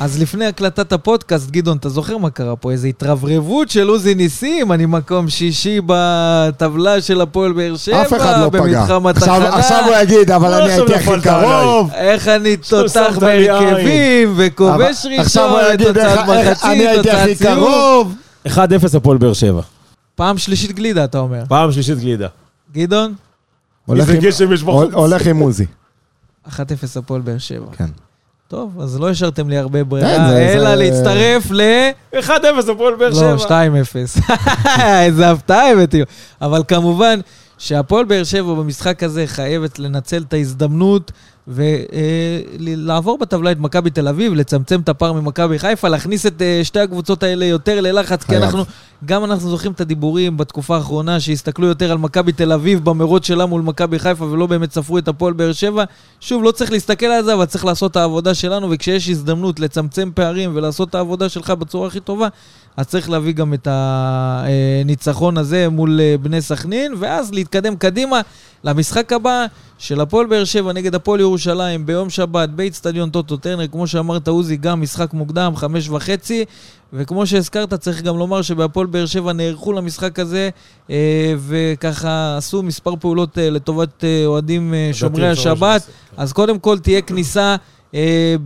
אז לפני הקלטת הפודקאסט, גדעון, אתה זוכר מה קרה פה? איזו התרברבות של עוזי ניסים, אני מקום שישי בטבלה של הפועל באר שבע, אף אחד לא פגע. במתחם עכשיו- התחנה. עכשיו הוא יגיד, אבל לא, אני הייתי הכי קרוב. איך אני תותח בהרכבים, אבל- וכובש עכשיו הוא ראשון, יגיד, איך- תוצאת איך אני מחצית, הייתי תוצאת הכי סיום. קרוב. 1-0 הפועל באר שבע. פעם שלישית גלידה, אתה אומר. פעם שלישית גלידה. גדעון? הולך עם עוזי. 1-0 הפועל באר שבע. כן. טוב, אז לא השארתם לי הרבה ברירה, כן, אלא להצטרף ל... 1-0 הפועל באר לא, שבע. 2-0. איזה הפתעה הבאתי. אבל כמובן שהפועל באר שבע במשחק הזה חייבת לנצל את ההזדמנות ולעבור בטבלה את מכבי תל אביב, לצמצם את הפער ממכבי חיפה, להכניס את אה, שתי הקבוצות האלה יותר ללחץ, כי. אנחנו, גם אנחנו זוכרים את הדיבורים בתקופה האחרונה, שהסתכלו יותר על מכבי תל אביב במרוץ שלה מול מכבי חיפה ולא באמת ספרו את הפועל באר שבע. שוב, לא צריך להסתכל על זה, אבל צריך לעשות את העבודה שלנו, וכשיש הזדמנות לצמצם פערים ולעשות את העבודה שלך בצורה הכי טובה, אז צריך להביא גם את הניצחון הזה מול אה, בני סכנין, ואז להתקדם קדימה למשחק הבא של הפועל באר שבע נגד הפועל ירושלים ביום שבת באיצטדיון טוטו טרנר, כמו שאמרת עוזי, גם משחק מוקדם, חמש וחצי, וכמו שהזכרת, צריך גם לומר שבהפועל באר שבע נערכו למשחק הזה, אה, וככה עשו מספר פעולות אה, לטובת אה, אוהדים שומרי השבת. אז קודם כל תהיה כניסה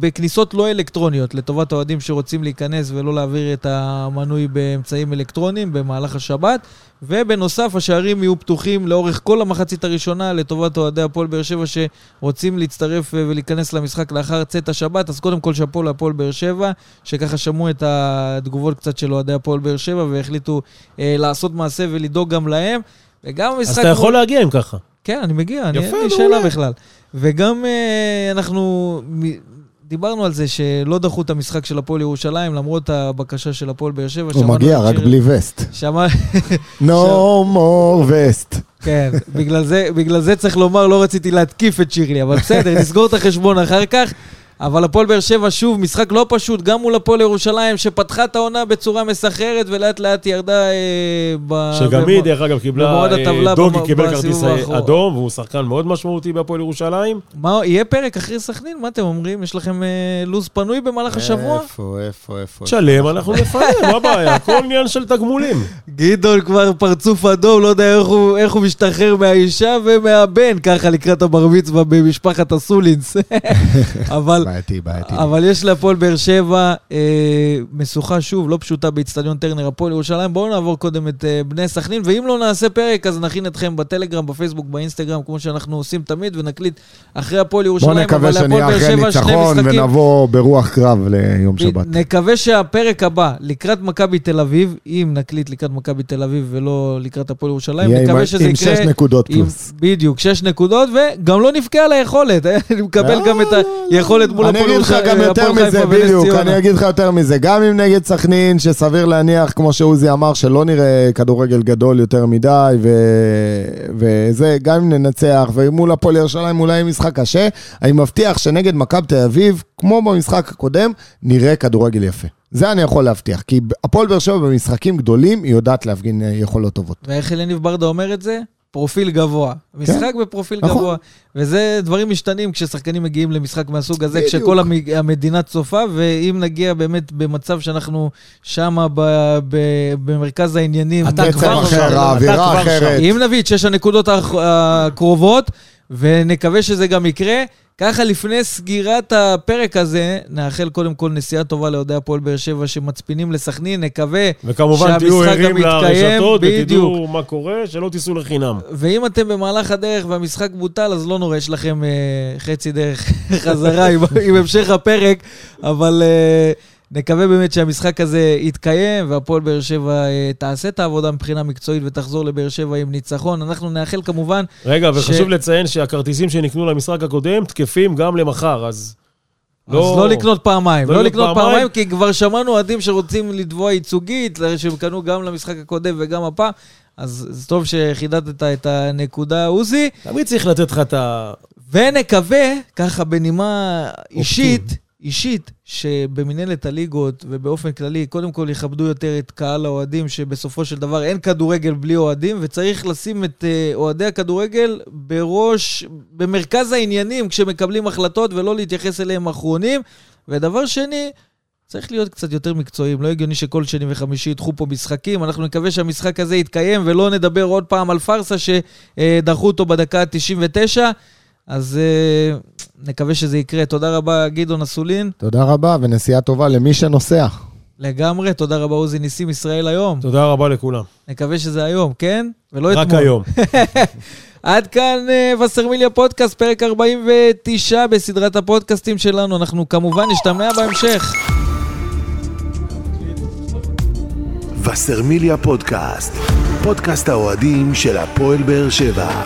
בכניסות לא אלקטרוניות, לטובת האוהדים שרוצים להיכנס ולא להעביר את המנוי באמצעים אלקטרוניים במהלך השבת. ובנוסף, השערים יהיו פתוחים לאורך כל המחצית הראשונה לטובת אוהדי הפועל באר שבע שרוצים להצטרף אה, ולהיכנס למשחק לאחר צאת השבת. אז קודם כל שאפו להפועל באר שבע, שככה שמעו את התגובות קצת של אוהדי הפועל באר שבע והחליטו אה, לעשות מעשה ולדאוג גם להם. וגם המשחק... אז אתה יכול מול- להגיע אם ככה. כן, אני מגיע, אני אין יפה, לי. שאלה בכלל. וגם אה, אנחנו דיברנו על זה שלא דחו את המשחק של הפועל ירושלים, למרות הבקשה של הפועל באר שבע. הוא מגיע, רק בלי וסט. שמע... No more וסט. כן, בגלל זה, בגלל זה צריך לומר, לא רציתי להתקיף את שירלי, אבל בסדר, נסגור את החשבון אחר כך. אבל הפועל באר שבע, שוב, משחק לא פשוט, גם מול הפועל ירושלים, שפתחה את העונה בצורה מסחררת ולאט לאט ירדה אה, ב... שגם היא, דרך אגב, קיבלה, במועד אה, הטבלה דוגי קיבל כרטיס האחרון. אדום, והוא שחקן מאוד משמעותי בהפועל ירושלים. מה, יהיה פרק אחרי סכנין? מה אתם אומרים? יש לכם אה, לו"ז פנוי במהלך השבוע? איפה, איפה, איפה? תשלם, אנחנו נפנה, מה הבעיה? הכל עניין של תגמולים. גדעון כבר פרצוף אדום, לא יודע איך הוא, איך הוא משתחרר מהאישה ומהבן, ככה לקראת הבר מצווה במשפחת הסולינס. אבל בעייתי, בעייתי. אבל יש להפועל באר שבע אה, משוכה שוב, לא פשוטה באיצטדיון טרנר, הפועל ירושלים. בואו נעבור קודם את אה, בני סכנין, ואם לא נעשה פרק, אז נכין אתכם בטלגרם, בפייסבוק, באינסטגרם, כמו שאנחנו עושים תמיד, ונקליט אחרי הפועל ירושלים. נקווה אבל להפועל שנהיה אחרי ניצחון. ונבוא ברוח קרב ליום שבת. נקווה שהפרק הבא, לקראת מכבי תל אביב, אם נקליט לקראת מכבי תל אביב ולא לקראת הפועל ירושלים, עם- נקווה שזה עם יקרה... שש נקודות עם- פלוס. בדיוק, שש נקודות, וגם לא נבכה על היכולת. אני מקבל לא, גם את היכולת מול אני הפועל אגיד לך ירושלים, גם יותר הפועל מזה, בדיוק. אני אגיד לך יותר מזה. גם אם נגד סכנין, שסביר להניח, כמו שעוזי אמר, שלא נראה כדורגל גדול יותר מדי, ו- וזה, גם אם ננצח, ומול הפועל ירושלים אולי משחק קשה, אני מבטיח שנגד מכבי תל אביב, כמו במשחק הקודם, נראה כדורגל יפה. זה אני יכול להבטיח, כי הפועל באר שבע במשחקים גדולים, היא יודעת להפגין אה, יכולות טובות. ואיך אלניב ברדה אומר את זה? פרופיל גבוה. משחק בפרופיל נכון. גבוה. וזה דברים משתנים כששחקנים מגיעים למשחק מהסוג הזה, בדיוק. כשכל המ- המדינה צופה, ואם נגיע באמת במצב שאנחנו שמה ב- ב- במרכז העניינים, אתה כבר אחר, שם, האווירה כבר אחרת. אם נביא את שש הנקודות הקרובות, ונקווה שזה גם יקרה, ככה לפני סגירת הפרק הזה, נאחל קודם כל נסיעה טובה לאוהדי הפועל באר שבע שמצפינים לסכנין, נקווה וכמובן תהיו ערים לרשתות. ותדעו מה קורה, שלא תיסעו לחינם. ואם אתם במהלך הדרך והמשחק בוטל, אז לא נורא, יש לכם אה, חצי דרך חזרה עם, עם המשך הפרק, אבל אה, נקווה באמת שהמשחק הזה יתקיים, והפועל באר שבע אה, תעשה את העבודה מבחינה מקצועית ותחזור לבאר שבע עם ניצחון. אנחנו נאחל כמובן, רגע, ש- וחשוב לציין שהכרטיסים שנקנו למשחק הקודם תקפים גם למחר, אז... אז לא לקנות פעמיים, לא לא לקנות פעמיים. פעמיים, כי כבר שמענו אוהדים שרוצים לתבוע ייצוגית, שהם קנו גם למשחק הקודם וגם הפעם. אז זה טוב שחידדת את הנקודה, עוזי. תמיד צריך לתת לך את ה... ונקווה, ככה בנימה אישית, אישית, שבמנהלת הליגות ובאופן כללי, קודם כל יכבדו יותר את קהל האוהדים, שבסופו של דבר אין כדורגל בלי אוהדים, וצריך לשים את אה, אוהדי הכדורגל בראש, במרכז העניינים כשמקבלים החלטות, ולא להתייחס אליהם אחרונים. ודבר שני, צריך להיות קצת יותר מקצועיים, לא הגיוני שכל שני וחמישי ידחו פה משחקים. אנחנו נקווה שהמשחק הזה יתקיים ולא נדבר עוד פעם על פארסה שדחו אותו בדקה ה-99. אז אה, נקווה שזה יקרה. תודה רבה, גדעון אסולין. תודה רבה, ונסיעה טובה למי שנוסע. לגמרי. תודה רבה, עוזי ניסים, ישראל היום. תודה רבה לכולם. נקווה שזה היום, כן? ולא רק אתמול. היום. עד כאן אה, וסרמיליה פודקאסט, פרק 49 בסדרת הפודקאסטים שלנו. אנחנו כמובן נשתמע בהמשך. וסרמיליה פודקאסט, פודקאסט האוהדים של הפועל באר שבע.